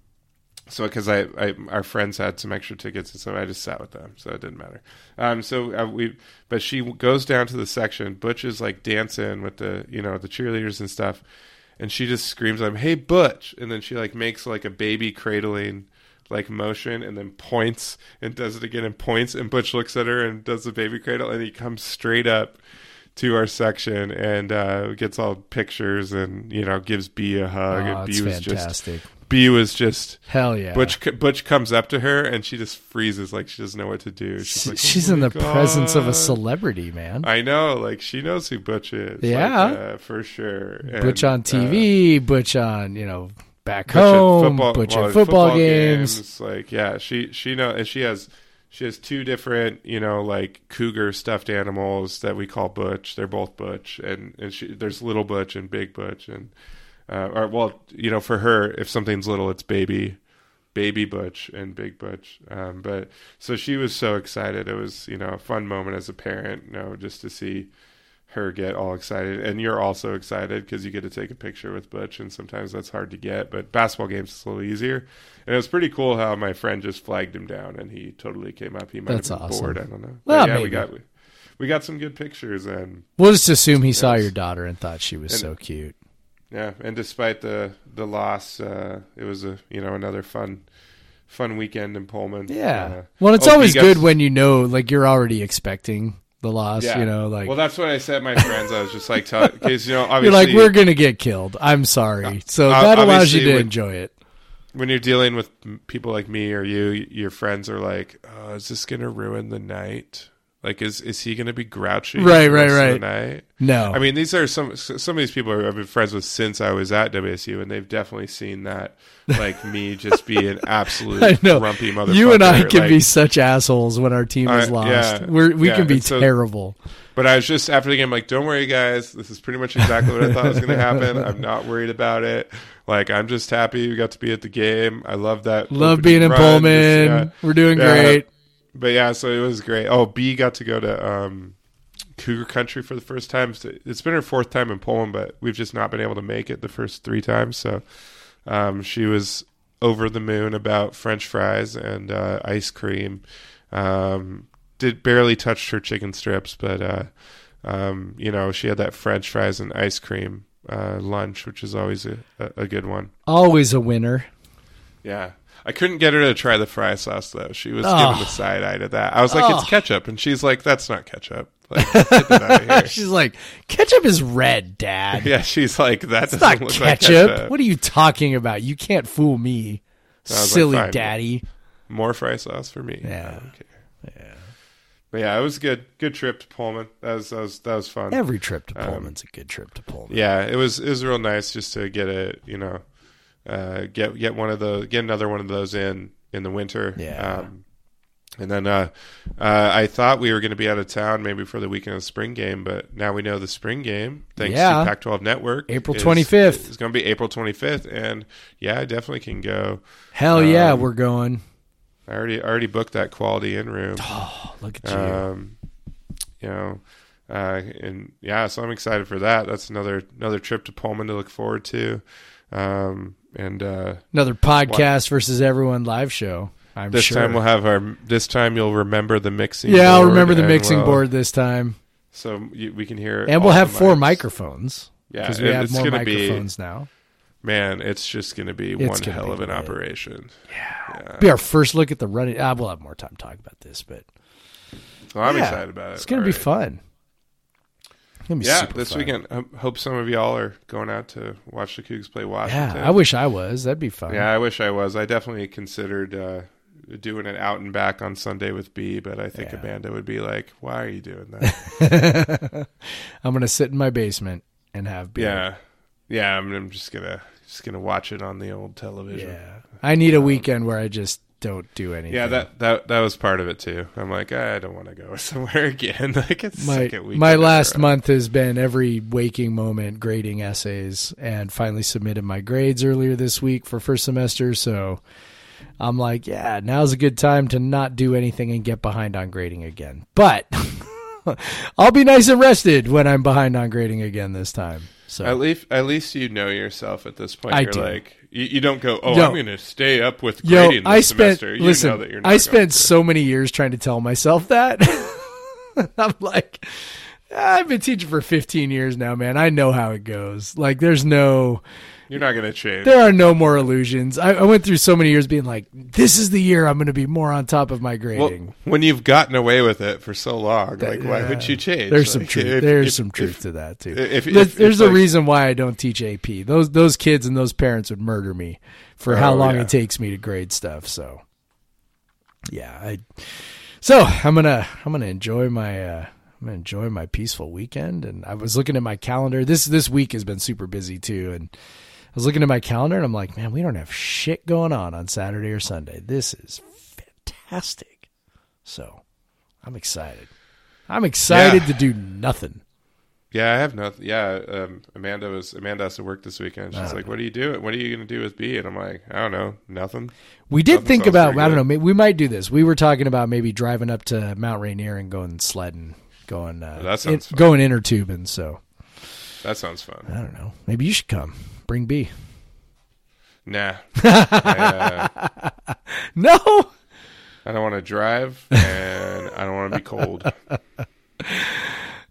so because I, I our friends had some extra tickets and so I just sat with them so it didn't matter um so uh, we but she goes down to the section Butch is like dancing with the you know the cheerleaders and stuff and she just screams at him hey Butch and then she like makes like a baby cradling like motion and then points and does it again and points and Butch looks at her and does the baby cradle and he comes straight up to our section and uh, gets all pictures and you know gives B a hug oh, and B was just fantastic. B was just Hell yeah. Butch Butch comes up to her and she just freezes like she doesn't know what to do. She's, She's, like, "Oh in the presence of a celebrity, man. I know, like she knows who Butch is. Yeah. like, uh, for sure. And, Butch on uh, TV, Butch on you know back Butch home, football, Butch well, at football, games. Like yeah, she she know and she has she has two different, you know, like cougar stuffed animals that we call Butch. They're both Butch, and and she, there's little Butch and big Butch, and uh, or well, you know, for her, if something's little, it's baby, baby Butch and big Butch. Um, but so she was so excited. It was you know a fun moment as a parent, you know, just to see her get all excited. And you're also excited because you get to take a picture with butch and sometimes that's hard to get but basketball games is a little easier. And it was pretty cool how my friend just flagged him down and he totally came up. He might That's have been awesome. bored. I don't know. Well, yeah we got we, we got some good pictures and We'll just assume he saw your daughter and thought she was And- so cute. yeah and despite the the loss uh it was a you know another fun fun weekend in pullman. Yeah. Uh, well, it's oh, always guys- good when you know, like you're already expecting the loss. yeah. You know, like well that's what i said my friends i was just like because you know *laughs* obviously, you're like we're gonna get killed. I'm sorry. So Uh, that allows you to when- enjoy it. when you're dealing with people like me or you, your friends are like, oh, "Is this to ruin the night? Like, is is he going to be grouchy? Right, right, right. Night? No, I mean, these are some some of these people I've been friends with since I was at WSU, and they've definitely seen that, like me, just be an *laughs* absolute grumpy motherfucker. you and I can like- be such assholes when our team is Uh, lost. yeah. We're, we Yeah, can be so- terrible. But I was just after the game, like, don't worry, guys. This is pretty much exactly what I thought was going to happen. I'm not worried about it. Like, I'm just happy we got to be at the game. I love that. Love being in run. Pullman. Just, yeah. We're doing great. But yeah, so it was great. Oh, B got to go to um, Cougar Country for the first time. It's been her fourth time in Pullman, but we've just not been able to make it the first three times. So um, she was over the moon about French fries and uh, ice cream. Um, did barely touched her chicken strips, but uh, um, you know she had that French fries and ice cream uh, lunch, which is always a, a, a good one. Always a winner. Yeah. I couldn't get her to try the fry sauce though. She was Oh. giving the side eye to that. I was like, Oh. "It's ketchup," and she's like, "That's not ketchup." Like, get that out of *laughs* here. She's like, ketchup is red, Dad. yeah, she's like, "That's look ketchup. like ketchup." What are you talking about? You can't fool me, was like, silly daddy. More fry sauce for me. Yeah. Yeah. But yeah, it was a good. Good trip to Pullman. That was that was that was fun. Every trip to Um, Pullman's a good trip to Pullman. Yeah, it was it was real nice just to get a you know, uh, get get one of the get another one of those in in the winter. Yeah. Um, and then uh, uh, I thought we were going to be out of town maybe for the weekend of the spring game, but now we know the spring game, thanks Yeah. to Pac-12 Network, April is- 25th. is going to be April 25th, and yeah, I definitely can go. Hell yeah, Um, we're going. I already already booked that Quality Inn room. Oh, look at you. Um, you know, uh, and yeah, so I'm excited for that. That's another another trip to Pullman to look forward to. Um, and uh, Another podcast versus everyone live show. I'm this sure. time we'll have our. This time you'll remember the mixing. yeah, I'll remember the mixing we'll- board this time, so you, we can hear. and we'll have four mics. microphones Yeah, because we have it's more gonna be- now. Man, it's just going to be It's one hell of an operation. Yeah, yeah. Be our first look at the running. Ah, we'll have more time to talk about this, but well, I'm yeah, excited about it. It's gonna be right. fun. It's gonna be Yeah, this fun. weekend. I hope some of y'all are going out to watch the Cougs play Washington. Yeah, I wish I was. That'd be fun. Yeah, I wish I was. I definitely considered uh, doing it out and back on Sunday with B, but I think Yeah. Amanda would be like, "Why are you doing that?" *laughs* I'm gonna sit in my basement and have beer. yeah, yeah. I'm, I'm just gonna just gonna watch it on the old television. Yeah. I need a weekend where I just don't do anything. Yeah, that that that was part of it too. I'm like, ah, I don't want to go *laughs* somewhere again. *laughs* like it's my my last month has been every waking moment grading essays and finally submitted my grades earlier this week for first semester so i'm like yeah now's a good time to not do anything and get behind on grading again but *laughs* i'll be nice and rested when i'm behind on grading again this time so At least, at least you know yourself at this point. I You're do. like, you, you don't go, oh, Yo. I'm going to stay up with Yo, grading this I spent semester. You listen. know that you're not I spent so many years trying to tell myself that. *laughs* I'm like, I've been teaching for 15 years now, man. I know how it goes. Like, there's no, You're not going to change. there are no more illusions. I, I went through so many years being like, this is the year I'm going to be more on top of my Well, grading. when you've gotten away with it for so long, like why Yeah. would you change? there's some truth. if- there's if- some truth if- to that too. if- There's- there's a like- reason why I don't teach AP. Those those kids and those parents would murder me for how Oh, long yeah. it takes me to grade stuff. So, yeah, I. So I'm gonna I'm gonna enjoy my uh, I'm gonna enjoy my peaceful weekend. And I was looking at my calendar. This this week has been super busy too, and was looking at my calendar and I'm like, man, we don't have shit going on on Saturday or Sunday. This is fantastic. So I'm excited. I'm excited Yeah. to do nothing. Yeah, I have nothing. Yeah, um, Amanda was Amanda has to work this weekend. She's like, "What are you doing? What are you going to do with B?" And I'm like, "I don't know, nothing." We did Nothing think about. I don't know. Maybe we might do this. We were talking about maybe driving up to Mount Rainier and going sledding, going uh, that sounds fun. going inner tubing. So That sounds fun. I don't know. Maybe you should come. Bring B. Nah, *laughs* I, uh, No. I don't want to drive, *laughs* and I don't want to be cold.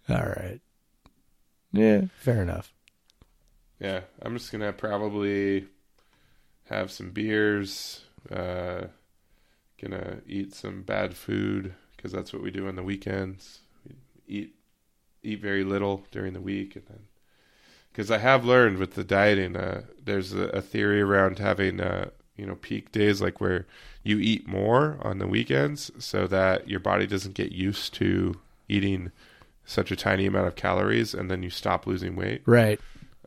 All right. Yeah. Fair enough. Yeah, I'm just gonna probably have some beers. Uh, gonna eat some bad food because that's what we do on the weekends. We eat eat very little during the week, and then because I have learned with the dieting, uh, there's a, a theory around having uh, you know peak days like where you eat more on the weekends so that your body doesn't get used to eating such a tiny amount of calories, and then you stop losing weight. Right.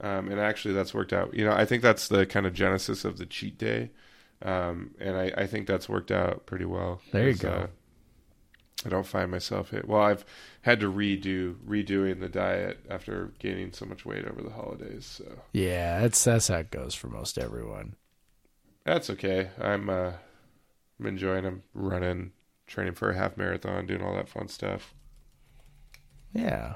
Um, and actually, that's worked out. You know, I think that's the kind of genesis of the cheat day, um, and I, I think that's worked out pretty well. There you go. Uh, I don't find myself hit. Well, I've had to redo redoing the diet after gaining so much weight over the holidays. So Yeah. That's that's how it goes for most everyone. that's okay. I'm uh, I'm enjoying. I'm running, training for a half marathon, doing all that fun stuff. Yeah.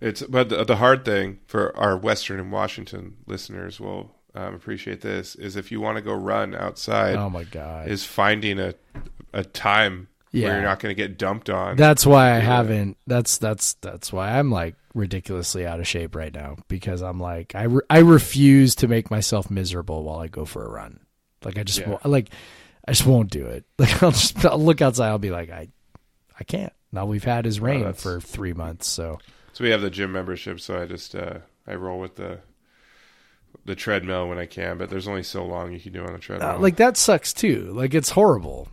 It's but the, the hard thing for our Western and Washington listeners will um, appreciate this is if you want to go run outside. Oh my god. is finding a a time Yeah. where you're not going to get dumped on. That's why I haven't. That's that's that's why I'm like ridiculously out of shape right now because I'm like I re- I refuse to make myself miserable while I go for a run. Like I just Yeah. won't, like I just won't do it. *laughs* Like I'll just I'll look outside. I'll be like I I can't. Now we've had his rain that's- for three months, so so we have the gym membership, so I just uh, I roll with the the treadmill when I can, but there's only so long you can do on a treadmill. uh, like that sucks too. Like it's horrible.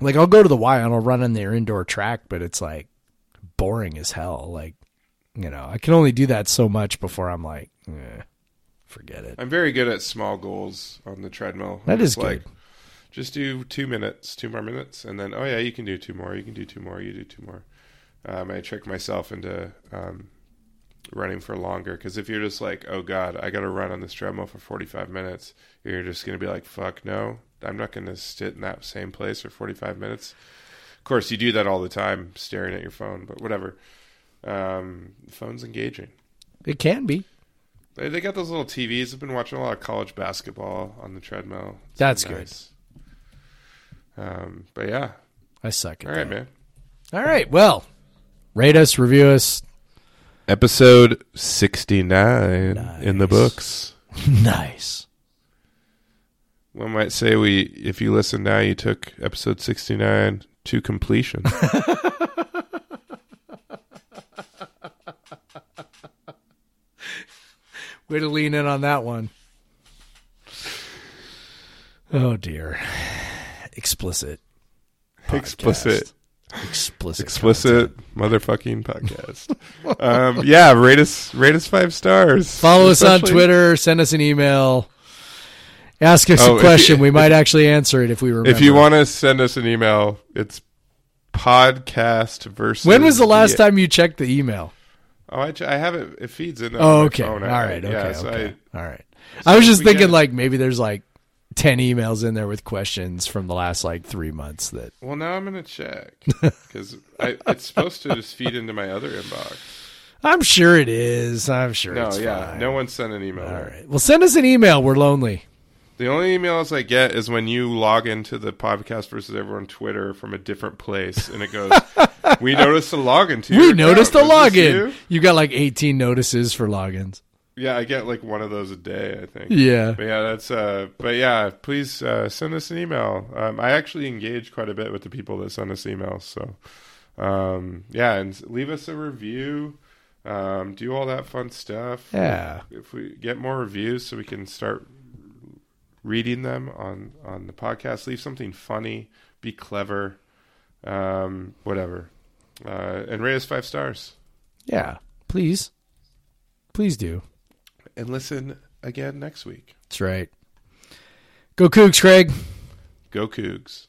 Like I'll go to the Y and I'll run on their indoor track, but it's like boring as hell. Like you know, I can only do that so much before I'm like, eh, forget it. I'm very good at small goals on the treadmill. That I'm is like good. just do two minutes, two more minutes, and then oh yeah, you can do two more, you can do two more, you do two more. Um, I trick myself into um, running for longer because if you're just like, oh god, I got to run on this treadmill for 45 minutes, you're just gonna be like, fuck no, I'm not gonna sit in that same place for 45 minutes. Of course, you do that all the time, staring at your phone, but whatever. Um, the phone's engaging. It can be. They, they got those little TVs. I've been watching a lot of college basketball on the treadmill. It's That's been nice. Um, but yeah, I suck at all right, that. man. All right. Well, rate us, review us. Episode sixty nine in the books. *laughs* nice. One might say we, if you listen now, you took episode sixty nine to completion. *laughs* Way to lean in on that one. Oh dear. Explicit. Explicit. podcast. Explicit. Explicit motherfucking podcast. *laughs* um, yeah, rate us, rate us five stars. Follow us on Twitter. Send us an email. Ask us Oh, a question. you- we might actually answer it if we remember. If you want to send us an email, it's podcast versus. when was the last the- time you checked the email? Oh, I, ch- I have it. It feeds in. Oh, okay. All right. Okay. so. I- All right. I was just thinking get- like maybe there's like ten emails in there with questions from the last like three months that well, now I'm gonna check *laughs* because it's supposed to just feed into my other inbox. I'm sure it is. I'm sure No, it's yeah, fine. no one sent an email. All right. Well, send us an email. We're lonely. The only emails I get is when you log into the podcast versus everyone Twitter from a different place, and it goes, *laughs* "We noticed a login to your we noticed a account. Login. you?" You? got like 18 notices for logins. Yeah, I get like one of those a day. I think. Yeah. But yeah, that's. Uh, but yeah, please uh, send us an email. Um, I actually engage quite a bit with the people that send us emails. So, um, yeah, and leave us a review. Um, do all that fun stuff. Yeah. If we get more reviews, so we can start reading them on on the podcast. Leave something funny. Be clever. Um, whatever. Uh, and rate us five stars. Yeah. Please. Please do. And listen again next week. That's right. Go Cougs, Craig. Go Cougs.